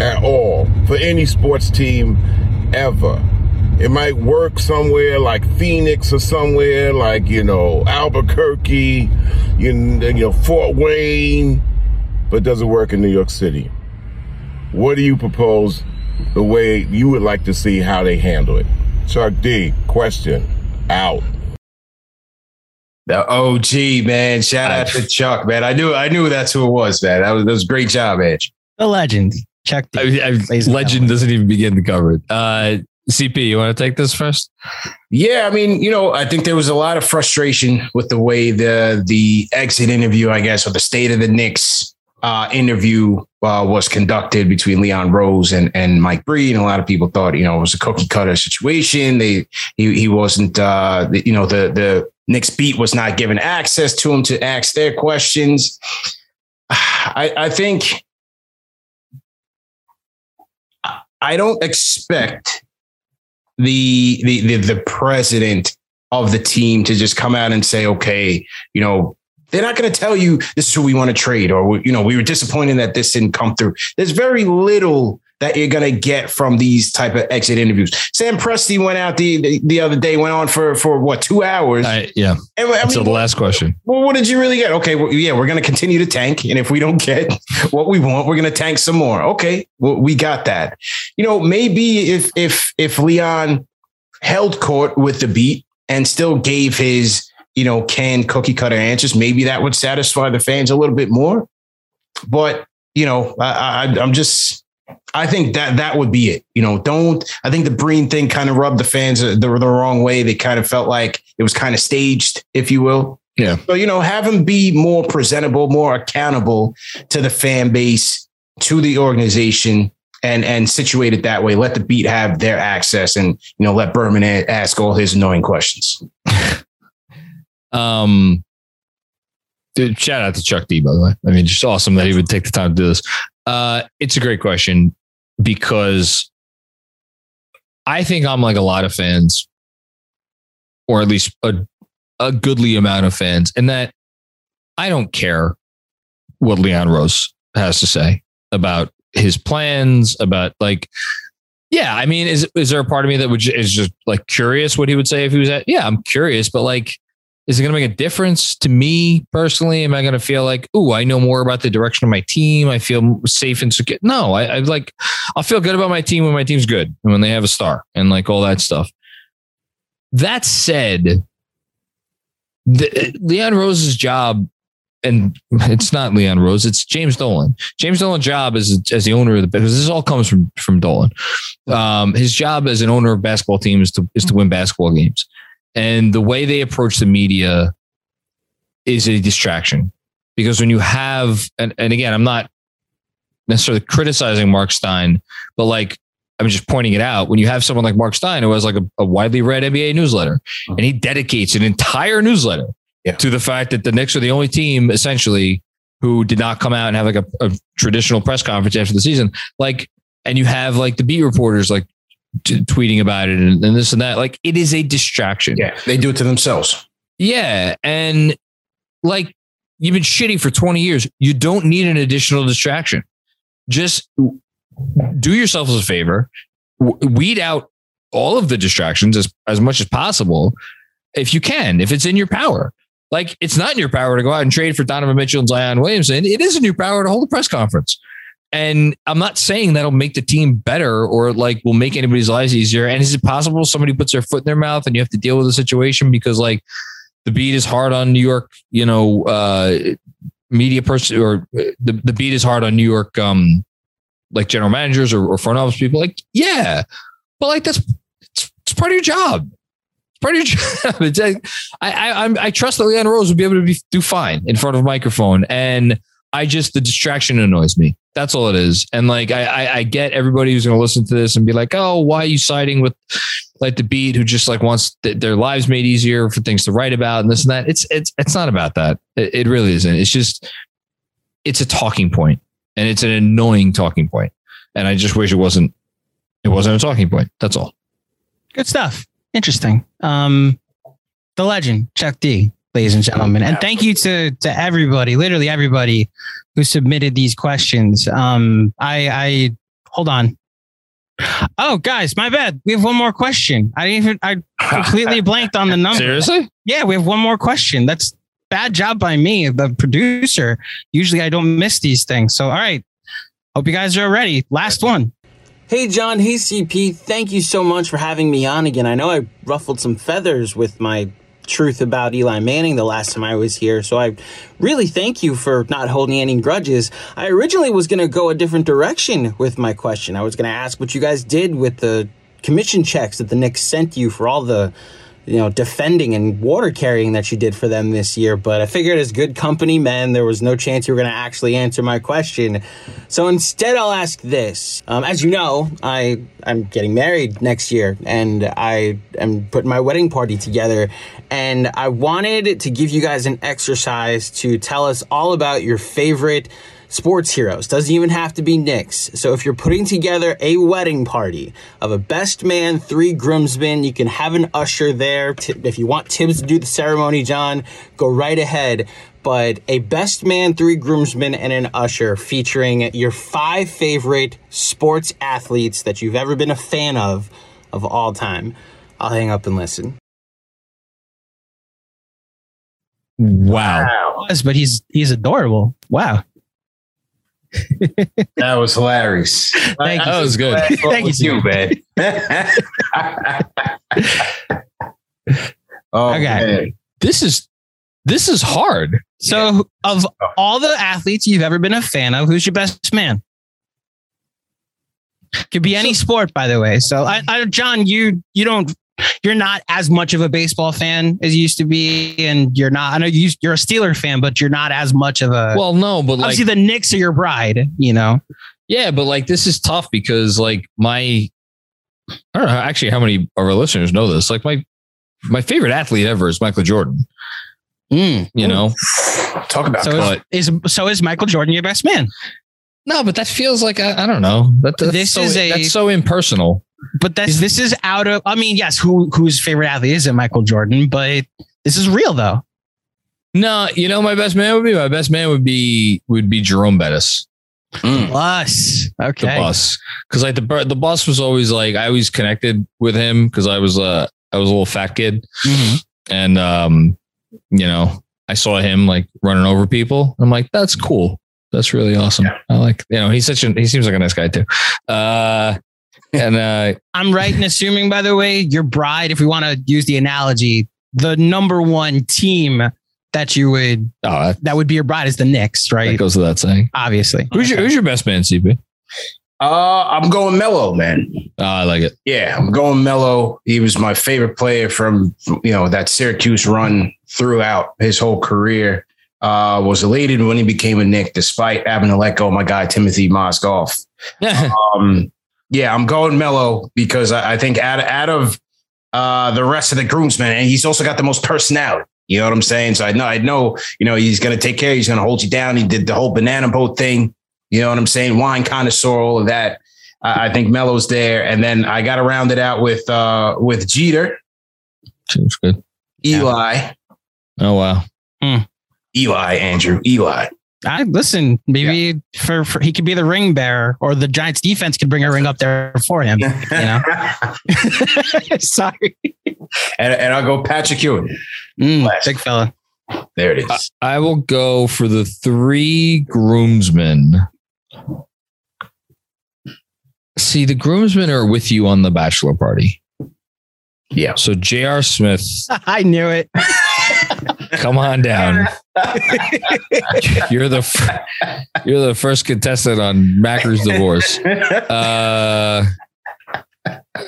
at all for any sports team ever. It might work somewhere like Phoenix or somewhere like, you know, Albuquerque, you know, Fort Wayne, but doesn't work in New York City. What do you propose the way you would like to see how they handle it? Chuck D, question out. The OG man, shout out to Chuck, man. I knew I knew that's who it was, man. That was, that was a great job, Edge. The legend, Chuck. D. I, I, legend doesn't even begin to cover it. Uh, CP, you want to take this first? Yeah, I mean, you know, I think there was a lot of frustration with the way the the exit interview, I guess, or the state of the Knicks uh, interview uh, was conducted between Leon Rose and and Mike Breen. And a lot of people thought, you know, it was a cookie cutter situation. They he he wasn't, uh, you know, the the Knicks beat was not given access to him to ask their questions. I, I think I don't expect the, the the the president of the team to just come out and say, okay, you know, they're not going to tell you this is who we want to trade, or you know, we were disappointed that this didn't come through. There's very little that you're going to get from these type of exit interviews. Sam Presti went out the, the, the other day, went on for, for what, two hours? I, yeah. And, I mean, so the last question. Well, what did you really get? Okay. Well, yeah, we're going to continue to tank. And if we don't get what we want, we're going to tank some more. Okay. Well, we got that. You know, maybe if, if, if Leon held court with the beat and still gave his, you know, canned cookie cutter answers, maybe that would satisfy the fans a little bit more. But, you know, I, I I'm just, I think that that would be it. You know, don't I think the Breen thing kind of rubbed the fans the, the wrong way. They kind of felt like it was kind of staged, if you will. Yeah. So, you know, have him be more presentable, more accountable to the fan base, to the organization, and and situate it that way. Let the beat have their access and you know, let Berman ask all his annoying questions. um dude, shout out to Chuck D, by the way. I mean, just awesome that he would take the time to do this. Uh, it's a great question because I think I'm like a lot of fans, or at least a, a goodly amount of fans, and that I don't care what Leon Rose has to say about his plans, about like, yeah, I mean, is is there a part of me that would is just like curious what he would say if he was at? Yeah, I'm curious, but like, is it going to make a difference to me personally? Am I going to feel like, oh, I know more about the direction of my team? I feel safe and secure. No, I, I like, I'll feel good about my team when my team's good and when they have a star and like all that stuff. That said, the, Leon Rose's job, and it's not Leon Rose, it's James Dolan. James Dolan's job as as the owner of the because this all comes from from Dolan. Um, his job as an owner of basketball team is to is to win basketball games, and the way they approach the media is a distraction because when you have and, and again, I'm not necessarily criticizing Mark Stein, but like I'm just pointing it out. When you have someone like Mark Stein, who has like a, a widely read NBA newsletter, uh-huh. and he dedicates an entire newsletter Yeah. to the fact that the Knicks are the only team essentially who did not come out and have like a, a traditional press conference after the season. Like, and you have like the beat reporters like t- tweeting about it and, and this and that. Like, it is a distraction. Yeah, they do it to themselves. Yeah. And like you've been shitty for 20 years. You don't need an additional distraction. Just do yourself a favor, weed out all of the distractions as, as much as possible if you can, if it's in your power. Like it's not in your power to go out and trade for Donovan Mitchell and Zion Williamson. It is in your power to hold a press conference. And I'm not saying that'll make the team better or like will make anybody's lives easier. And is it possible somebody puts their foot in their mouth and you have to deal with the situation because like the beat is hard on New York, you know, uh, media person or uh, the, the beat is hard on New York, um, like general managers or, or front office people. Like, yeah, but like that's it's, it's part of your job. It's part of your job. It's like, I, I, I'm, I trust that Leon Rose will be able to be, do fine in front of a microphone. And I just, the distraction annoys me. That's all it is. And like, I, I, I get everybody who's going to listen to this and be like, oh, why are you siding with like the beat who just like wants th- their lives made easier for things to write about and this and that. It's, it's, it's not about that. It, it really isn't. It's just, it's a talking point and it's an annoying talking point. And I just wish it wasn't, it wasn't a talking point. That's all. Good stuff. Interesting. Um, the legend, Chuck D, ladies and gentlemen. And thank you to to everybody, literally everybody who submitted these questions. Um, I I hold on. Oh, guys, my bad. We have one more question. I didn't even I completely blanked on the number. Seriously? Yeah, we have one more question. That's bad job by me, the producer. Usually I don't miss these things. So all right. Hope you guys are ready. Last one. Hey, John. Hey, CP. Thank you so much for having me on again. I know I ruffled some feathers with my truth about Eli Manning the last time I was here, so I really thank you for not holding any grudges. I originally was going to go a different direction with my question. I was going to ask what you guys did with the commission checks that the Knicks sent you for all the you know, defending and water carrying that you did for them this year. But I figured as good company men, there was no chance you were going to actually answer my question. So instead, I'll ask this. Um, as you know, I, I'm getting married next year and I am putting my wedding party together. And I wanted to give you guys an exercise to tell us all about your favorite sports heroes. Doesn't even have to be Knicks. So if you're putting together a wedding party of a best man, three groomsmen, you can have an usher there. If you want Thibs to do the ceremony, John, go right ahead. But a best man, three groomsmen, and an usher featuring your five favorite sports athletes that you've ever been a fan of of all time. I'll hang up and listen. Wow. Was, but he's he's adorable. Wow. That was hilarious. Thank you. That was good. Thank you, you, man. oh, Okay. man. This is, this is hard. So, of all the athletes you've ever been a fan of, who's your best man? Could be any sport, by the way. So, I, I, John, you you don't you're not as much of a baseball fan as you used to be, and you're not. I know you, you're a Steeler fan, but you're not as much of a. Well, no, but like, obviously the Knicks are your bride. You know. yeah, but like this is tough because like my, I don't know actually how many of our listeners know this. Like my, my favorite athlete ever is Michael Jordan. Mm. You know, Talk about So But- is, is so is Michael Jordan your best man? no, but that feels like I, I don't know. That, that's This so, is a- that's so impersonal. But that's this is out of. I mean, yes, who whose favorite athlete is it Michael Jordan? But this is real though. No, you know, my best man would be my best man would be would be Jerome Bettis. Bus. Okay. The bus, because like the the bus was always like I always connected with him because I was uh I was a little fat kid, and um you know I saw him like running over people. I'm like that's cool. That's really awesome. I like you know he's such a he seems like a nice guy too. Uh, and uh, I'm right in assuming, by the way, your bride, if we want to use the analogy, the number one team that you would oh, that would be your bride is the Knicks, right? that goes without saying. Obviously. Who's your Who's your best man, CP? Uh, I'm going Melo, man. Oh, I like it. Yeah, I'm going Melo. He was my favorite player from you know that Syracuse run throughout his whole career. Uh, was elated when he became a Knick, despite having to let go of my guy Timofey Mozgov. um, yeah, I'm going Melo because I, I think out, out of uh, the rest of the groomsmen, and he's also got the most personality. You know what I'm saying? So I know, I know, you know, he's going to take care. He's going to hold you down. He did the whole banana boat thing. You know what I'm saying? Wine connoisseur, all of that. I I think Melo's there, and then I got to round it out with uh with Jeter, Seems good. Eli, Oh wow. Eli, Andrew, Eli. I listen. Maybe for, for he could be the ring bearer, or the Giants defense could bring a ring up there for him. You know. Sorry. And, and I'll go Patrick Ewing. Mm, big fella. There it is. I will go for the three groomsmen. See, the groomsmen are with you on the bachelor party. Yeah. So J.R. Smith, I knew it. Come on down. you're the f- you're the first contestant on Macker's divorce. Uh,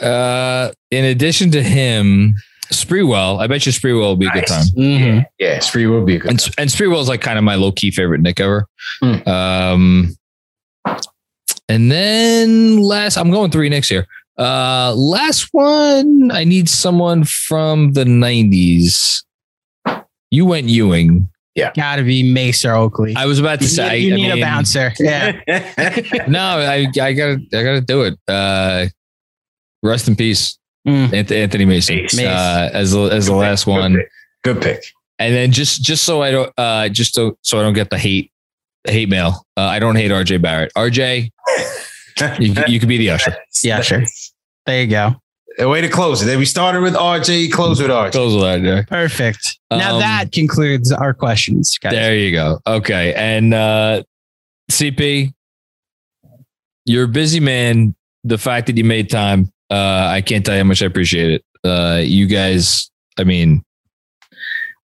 uh, in addition to him, Sprewell, I bet you Sprewell will be a good time. Mm-hmm. Yeah, Sprewell will be a good and, and Sprewell is like kind of my low key favorite Knick ever. Um, and then last, I'm going three Knicks here. Uh, last one, I need someone from the 90s. You went Ewing. Yeah. Gotta be Mace or Oakley. I was about to You say, need, you I need mean- a bouncer. Yeah. no, I, I gotta, I gotta do it. Uh, rest in peace, Anth- Anthony Mason, Mace. uh, as the, as the last one. Good pick. And then just, just so I don't, uh, just so, so I don't get the hate, hate mail. Uh, I don't hate RJ Barrett. RJ, you, you could be the usher. Yeah, sure. There you go. The way to close it. Then we started with RJ, close with RJ. Close with RJ. Perfect. now Um, that concludes our questions, guys. There you go. Okay. And uh CP, you're a busy man. The fact that you made time, uh, I can't tell you how much I appreciate it. Uh you guys, I mean,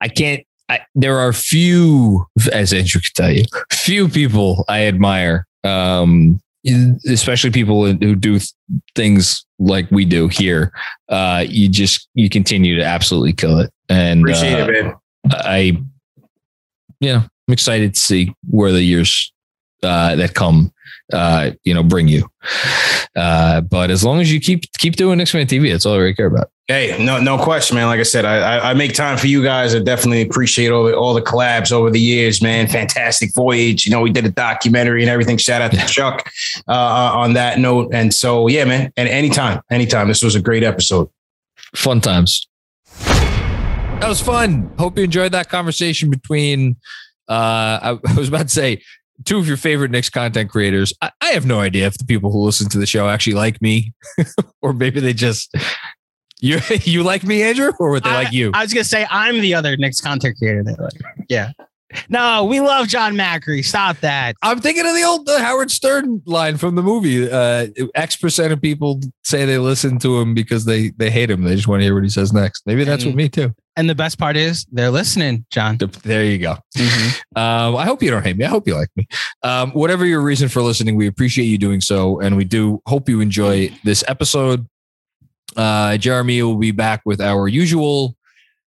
I can't I, there are few, as Andrew can tell you, few people I admire. Um especially people who do things like we do here. Uh you just you continue to absolutely kill it. And Appreciate uh, it, man. I, you know, I'm excited to see where the years uh, that come, uh, you know, bring you. Uh, but as long as you keep keep doing Knicks Fan TV, that's all I really care about. Hey, no, no question, man. Like I said, I, I, I make time for you guys. I definitely appreciate all the all the collabs over the years, man. Fantastic voyage. You know, we did a documentary and everything. Shout out to Chuck uh, on that note. And so, yeah, man. And anytime, anytime. This was a great episode. Fun times. That was fun. Hope you enjoyed that conversation between. Uh, I, I was about to say two of your favorite Knicks content creators. I, I have no idea if the people who listen to the show actually like me, or maybe they just you you like me, Andrew, or would they like you? I was gonna say I'm the other Knicks content creator. That like, yeah. No, we love John Macri. Stop that. I'm thinking of the old uh, Howard Stern line from the movie. Uh, X percent of people say they listen to him because they they hate him. They just want to hear what he says next. Maybe that's And- with me too. And the best part is they're listening, John. There you go. Um, I hope you don't hate me. I hope you like me. Um, whatever your reason for listening, we appreciate you doing so, and we do hope you enjoy this episode. Uh, Jeremy will be back with our usual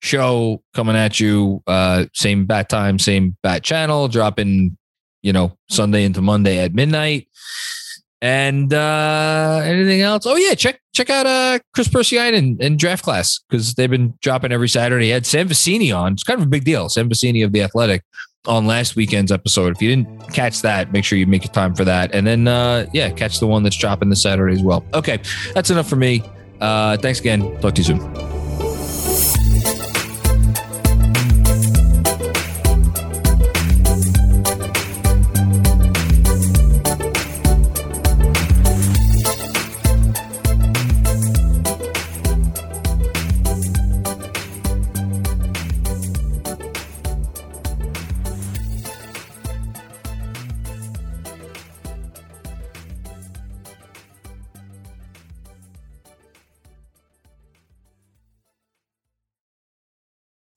show coming at you. Uh, same bat time, same bat channel, dropping you know Sunday into Monday at midnight. And uh anything else? Oh yeah, check check out uh Chris Persiane and, and draft class because they've been dropping every Saturday. He had Sam Vecenie on. It's kind of a big deal. Sam Vecenie of the Athletic on last weekend's episode. If you didn't catch that, make sure you make time for that. And then uh yeah, catch the one that's dropping this Saturday as well. Okay, that's enough for me. Uh thanks again. Talk to you soon.